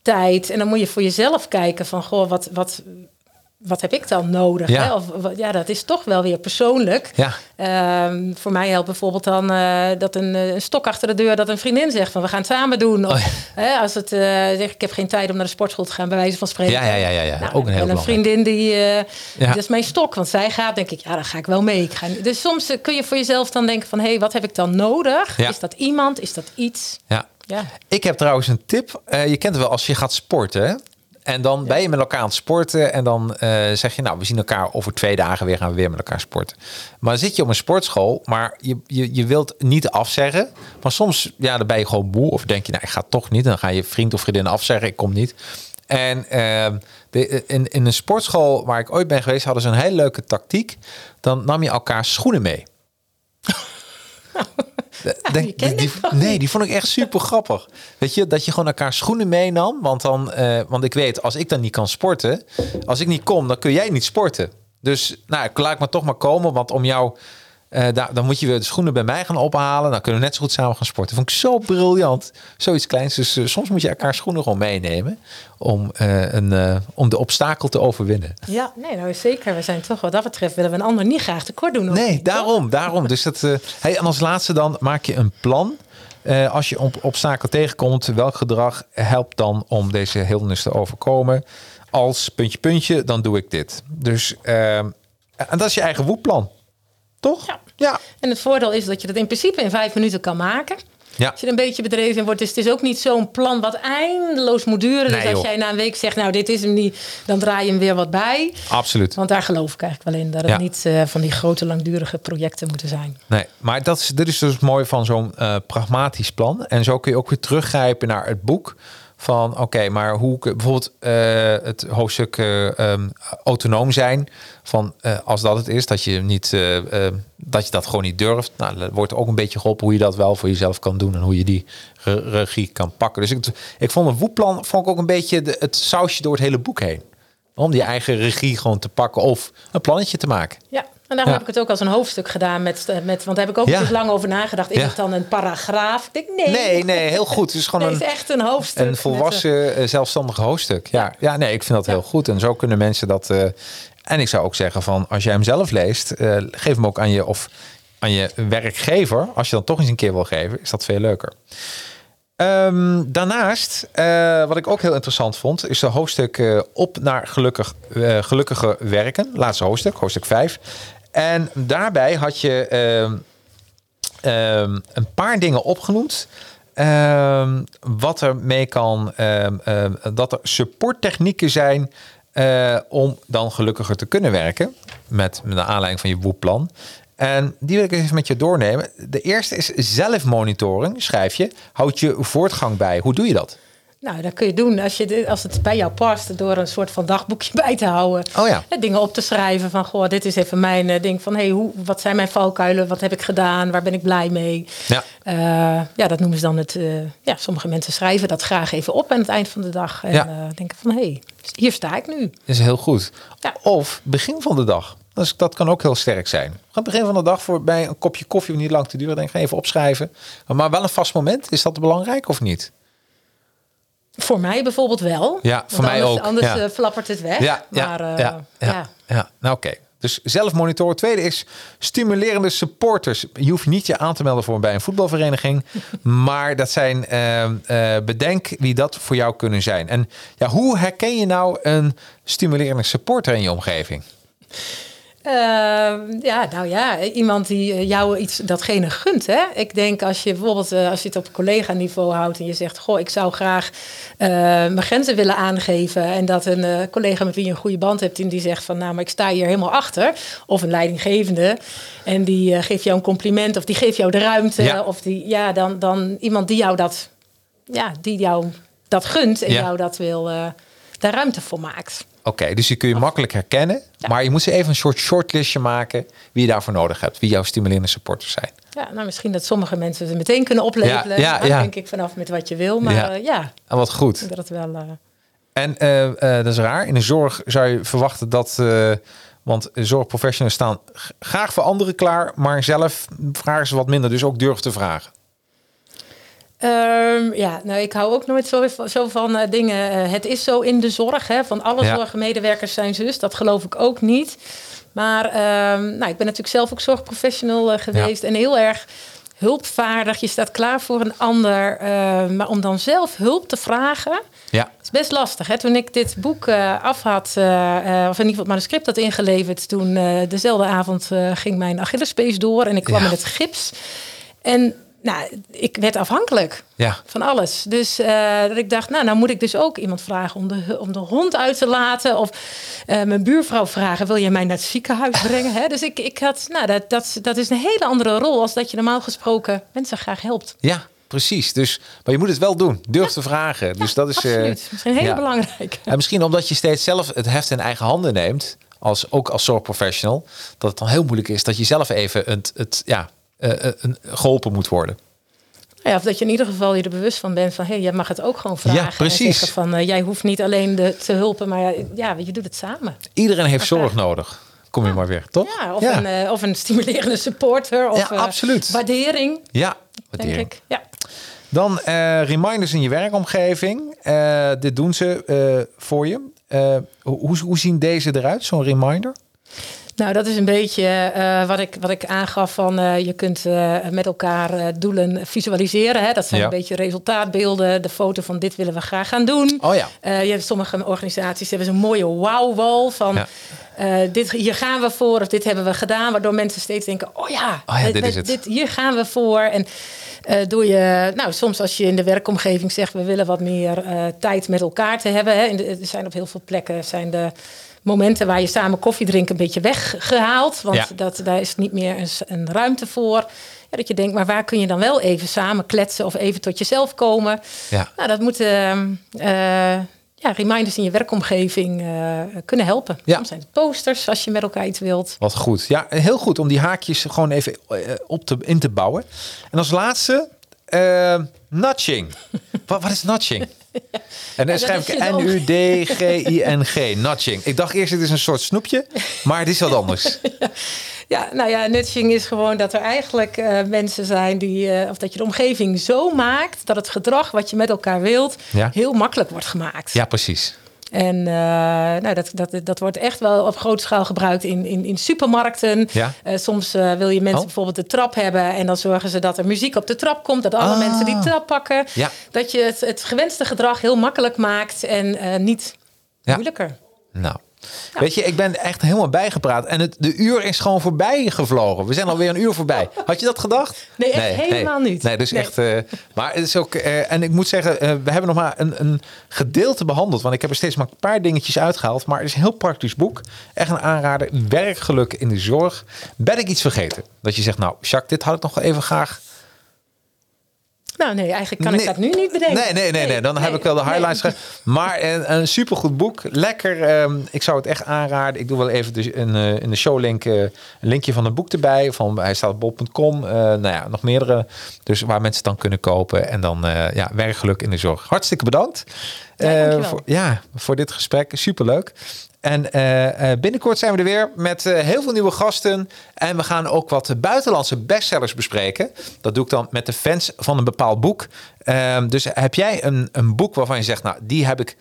tijd. En dan moet je voor jezelf kijken van goh, wat, wat, wat heb ik dan nodig? Ja. Hè? Of, ja, dat is toch wel weer persoonlijk. Ja. Um, voor mij helpt bijvoorbeeld dan uh, dat een, eh, een, stok achter de deur dat een vriendin zegt van we gaan het samen doen. Of, oh, ja. hè, als het uh, zegt ik heb geen tijd om naar de sportschool te gaan, bij wijze van spreken. Ja, ja, ja, ja. ja. Nou, ook een heel een vriendin die, uh, dat is mijn stok, want zij gaat, denk ik, ja, dan ga ik wel mee. Ik ga, dus soms kun je voor jezelf dan denken van hé, hey, wat heb ik dan nodig? Is dat iemand? Is dat iets? Ja. Ja. Ik heb trouwens een tip. Uh, je kent het wel als je gaat sporten. En dan ben je met elkaar aan het sporten. En dan uh, zeg je, nou, we zien elkaar over twee dagen weer gaan we weer met elkaar sporten. Maar zit je op een sportschool, maar je, je, je wilt niet afzeggen. Maar soms, ja, dan ben je gewoon moe. Of denk je, nou, ik ga toch niet. Dan ga je vriend of vriendin afzeggen, ik kom niet. En uh, de, in, in een sportschool waar ik ooit ben geweest, hadden ze een hele leuke tactiek. Dan nam je elkaar schoenen mee. <laughs> Denk, die, die, nee, die vond ik echt super grappig. Weet je, dat je gewoon elkaar schoenen meenam. Want, dan, uh, want ik weet, als ik dan niet kan sporten, als ik niet kom, dan kun jij niet sporten. Dus nou, ik laat me toch maar komen, want om jou Uh, daar, dan moet je weer de schoenen bij mij gaan ophalen. Dan kunnen we net zo goed samen gaan sporten. Vond ik zo briljant. Zoiets kleins. Dus uh, soms moet je elkaar schoenen gewoon meenemen. Om, uh, een, om de obstakel te overwinnen. Ja, nee, nou zeker. We zijn toch wat dat betreft willen we een ander niet graag tekort doen. Nee, niet, daarom. daarom. Dus dat, hey, en als laatste dan maak je een plan. als je op obstakel tegenkomt, welk gedrag helpt dan om deze hindernis te overkomen? Als puntje, puntje, dan doe ik dit. Dus ehm, en dat is je eigen woedplan. Toch? Ja. ja. En het voordeel is dat je dat in principe in vijf minuten kan maken. Ja. Als je er een beetje bedreven in wordt. Dus het is ook niet zo'n plan wat eindeloos moet duren. dus als jij na een week zegt, nou dit is hem niet, dan draai je hem weer wat bij. Absoluut. Want daar geloof ik eigenlijk wel in. Dat het niet uh, van die grote langdurige projecten moeten zijn. Nee, maar dat is, dit is dus mooi van zo'n uh, pragmatisch plan. En zo kun je ook weer teruggrijpen naar het boek van oké, maar hoe bijvoorbeeld uh, het hoofdstuk uh, um, autonoom zijn, van uh, als dat het is, dat je niet dat je dat gewoon niet durft. Nou, er wordt ook een beetje geholpen hoe je dat wel voor jezelf kan doen en hoe je die regie kan pakken. Dus ik, ik vond een woeplan vond ik ook een beetje de, het sausje door het hele boek heen. Om die eigen regie gewoon te pakken of een plannetje te maken. Ja, en daarom heb ik het ook als een hoofdstuk gedaan. Met, met, want daar heb ik ook ja. lang over nagedacht. Is het dan een paragraaf? Ik denk, nee. Nee, nee, heel goed. Het is gewoon nee, een, is echt een hoofdstuk. Een volwassen, met, uh, zelfstandig hoofdstuk. Ja. ja, nee, ik vind dat heel goed. En zo kunnen mensen dat... Uh, en ik zou ook zeggen van, als jij hem zelf leest... Uh, geef hem ook aan je, of aan je werkgever. Als je dan toch eens een keer wil geven, is dat veel leuker. Um, daarnaast, uh, wat ik ook heel interessant vond, is de hoofdstuk uh, op naar gelukkig, uh, gelukkige werken. Laatste hoofdstuk, hoofdstuk 5. En daarbij had je uh, een paar dingen opgenoemd. wat er mee kan, dat er supporttechnieken zijn om dan gelukkiger te kunnen werken. Met, met de aanleiding van je woepplan. En die wil ik even met je doornemen. De eerste is zelfmonitoring, schrijf je. Houd je voortgang bij. Hoe doe je dat? Nou, dat kun je doen als, je, als het bij jou past, door een soort van dagboekje <laughs> bij te houden. Oh ja. Dingen op te schrijven van, goh, dit is even mijn uh, ding van, hey, hoe, wat zijn mijn valkuilen? Wat heb ik gedaan? Waar ben ik blij mee? Ja, uh, ja dat noemen ze dan het, uh, ja, sommige mensen schrijven dat graag even op aan het eind van de dag. En ja. denken van, hey, hier sta ik nu. Dat is heel goed. Ja. Of begin van de dag. Dus dat kan ook heel sterk zijn. Aan het begin van de dag voor bij een kopje koffie niet lang te duren, denk ik even opschrijven. Maar wel een vast moment. Is dat belangrijk of niet? Voor mij bijvoorbeeld wel. Ja, voor mij anders, ook. Anders ja. uh, flappert het weg. Ja, maar, ja, uh, ja, ja, ja, Nou oké. Okay. Dus zelf monitoren. Tweede is stimulerende supporters. Je hoeft niet je aan te melden voor bij een voetbalvereniging. <laughs> maar dat zijn, uh, uh, bedenk wie dat voor jou kunnen zijn. En ja, hoe herken je nou een stimulerende supporter in je omgeving? Uh, ja, nou ja, iemand die jou iets datgene gunt. Hè? Ik denk als je bijvoorbeeld uh, als je het op collega-niveau houdt en je zegt: Goh, ik zou graag uh, mijn grenzen willen aangeven. En dat een collega met wie je een goede band hebt, en die zegt van nou, maar ik sta hier helemaal achter. Of een leidinggevende. En die geeft jou een compliment of die geeft jou de ruimte. Ja. Of die, ja, dan, dan iemand die jou dat, ja, die jou dat gunt en Ja. jou dat wil, daar ruimte voor maakt. Oké, dus die kun je makkelijk herkennen. Maar je moet ze even een soort shortlistje maken wie je daarvoor nodig hebt. Wie jouw stimulerende supporters zijn. Ja, nou misschien dat sommige mensen ze meteen kunnen oplepelen. Ja, ja, ja. denk ik vanaf met wat je wil. Maar Ja. ja, ja En wat goed. dat het wel... eh, En eh, eh, dat is raar. In de zorg zou je verwachten dat... eh, want zorgprofessionals staan graag voor anderen klaar. Maar zelf vragen ze wat minder. Dus ook durf te vragen. Ehm, ja, nou, ik hou ook nooit zo, zo van eh, dingen. eh, het is zo in de zorg. Hè, van alle Ja. zorgmedewerkers zijn zus. Dat geloof ik ook niet. Maar ehm, nou, ik ben natuurlijk zelf ook zorgprofessional eh, geweest. En heel erg hulpvaardig. Je staat klaar voor een ander. eh, maar om dan zelf hulp te vragen. Ja, is best lastig. Hè? Toen ik dit boek af had, of in ieder geval het manuscript had ingeleverd, toen dezelfde avond ging mijn Achillespees door en ik kwam Ja. in het gips. En nou, ik werd afhankelijk ja, van alles. Dus eh, dat ik dacht, nou, nou moet ik dus ook iemand vragen om de, om de hond uit te laten. Of eh, mijn buurvrouw vragen, wil je mij naar het ziekenhuis <laughs> brengen? Hè? Dus ik, ik had, nou, dat, dat, dat is een hele andere rol als dat je normaal gesproken mensen graag helpt. ja, precies. Dus, maar je moet het wel doen. Durf te vragen. Dus dat is... eh. Misschien heel ja. belangrijk. En misschien omdat je steeds zelf het heft in eigen handen neemt, als, ook als zorgprofessional, dat het dan heel moeilijk is dat je zelf even het, het, ja, geholpen moet worden. Ja, of dat je in ieder geval je er bewust van bent van... hé, hey, jij mag het ook gewoon vragen. Ja, precies. En zeggen van, eh, jij hoeft niet alleen de, te hulpen, maar ja, je doet het samen. Iedereen heeft zorg nodig. kom je maar weer, toch? Ja, of, Een, uh, of een stimulerende supporter. Of, ja, absoluut. Uh, waardering. Ja, waardering. Denk ik. Ja. Dan reminders in je werkomgeving. dit doen ze voor je. hoe, hoe zien deze eruit, zo'n reminder? Nou, dat is een beetje uh, wat, ik, wat ik aangaf van uh, je kunt uh, met elkaar doelen visualiseren. Hè? Dat zijn ja. een beetje resultaatbeelden, de foto van dit willen we graag gaan doen. Oh ja. je hebt sommige organisaties hebben een mooie wow-wall van ja. dit, hier gaan we voor of dit hebben we gedaan. Waardoor mensen steeds denken, oh ja, oh ja dit, is het. Dit, hier gaan we voor. En doe je, nou soms als je in de werkomgeving zegt we willen wat meer tijd met elkaar te hebben. Hè? er zijn op heel veel plekken zijn de momenten waar je samen koffie drinkt een beetje weggehaald. Want dat, daar is niet meer een, een ruimte voor. Ja, dat je denkt, maar waar kun je dan wel even samen kletsen of even tot jezelf komen? Ja. Nou, dat moeten uh, ja, reminders in je werkomgeving uh, kunnen helpen. Ja. Soms zijn het posters als je met elkaar iets wilt. Wat goed. Ja, heel goed om die haakjes gewoon even uh, op te, in te bouwen. En als laatste, nudging. <laughs> wat, wat is nudging? En dan schrijf ik N-U-D-G-I-N-G, nudging. Ik dacht eerst, het is een soort snoepje, maar het is wat anders. <laughs> Ja, nou ja, nudging is gewoon dat er eigenlijk uh, mensen zijn die, uh, of dat je de omgeving zo maakt dat het gedrag wat je met elkaar wilt, ja. heel makkelijk wordt gemaakt. Ja, precies. En uh, nou, dat, dat, dat wordt echt wel op grote schaal gebruikt in, in, in supermarkten. Ja. Uh, soms uh, wil je mensen oh. bijvoorbeeld de trap hebben en dan zorgen ze dat er muziek op de trap komt, dat alle ah. mensen die trap pakken. Ja. Dat je het, het gewenste gedrag heel makkelijk maakt en niet moeilijker. Nou, Weet je, ik ben echt helemaal bijgepraat. En het, de uur is gewoon voorbij gevlogen. We zijn alweer een uur voorbij. <laughs> Had je dat gedacht? Nee, echt helemaal niet. Nee, dus echt. Uh, maar het is ook. Uh, en ik moet zeggen, uh, we hebben nog maar een, een, gedeelte behandeld. Want ik heb er steeds maar een paar dingetjes uitgehaald. Maar het is een heel praktisch boek. Echt een aanrader. Werkgeluk in de zorg. Ben ik iets vergeten? Dat je zegt, nou, Jacques, dit had ik nog even graag nou nee, eigenlijk kan ik dat nu niet bedenken. Nee, nee, nee, nee. dan heb ik wel de highlights. Maar een, een supergoed boek. Lekker. Um, ik zou het echt aanraden. Ik doe wel even de, in, uh, in de showlink uh, een linkje van het boek erbij. Van, hij staat op bol.com. Uh, nou ja, nog meerdere. Dus waar mensen het dan kunnen kopen. En dan ja, werkgeluk in de zorg. Hartstikke bedankt. Ja, voor, ja, voor dit gesprek. Superleuk. En uh, binnenkort zijn we er weer met uh, heel veel nieuwe gasten. En we gaan ook wat buitenlandse bestsellers bespreken. Dat doe ik dan met de fans van een bepaald boek. Uh, dus heb jij een, een boek waarvan je zegt, nou, die heb ik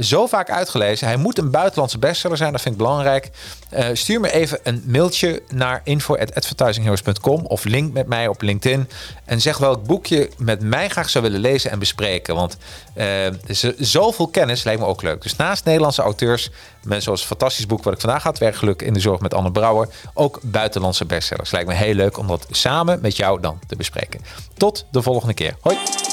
zo vaak uitgelezen. Hij moet een buitenlandse bestseller zijn, dat vind ik belangrijk. stuur me even een mailtje naar info.advertisingheroes.com of link met mij op LinkedIn. En zeg welk boek je met mij graag zou willen lezen en bespreken. Want zoveel kennis lijkt me ook leuk. Dus naast Nederlandse auteurs Mensen zoals een fantastisch boek wat ik vandaag had, Werkgeluk in de Zorg met Anne Brouwer. Ook buitenlandse bestsellers. Lijkt me heel leuk om dat samen met jou dan te bespreken. Tot de volgende keer. Hoi!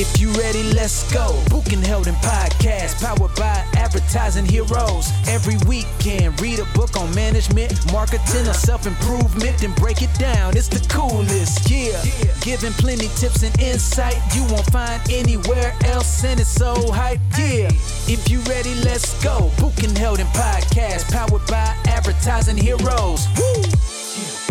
If you ready, let's go. Book held in podcast, powered by advertising heroes. Every weekend, read a book on management, marketing, or self improvement, then break it down. It's the coolest, yeah. Giving plenty tips and insight you won't find anywhere else, and it's so hype, yeah. If you ready, let's go. Book held in podcast, powered by advertising heroes. Woo!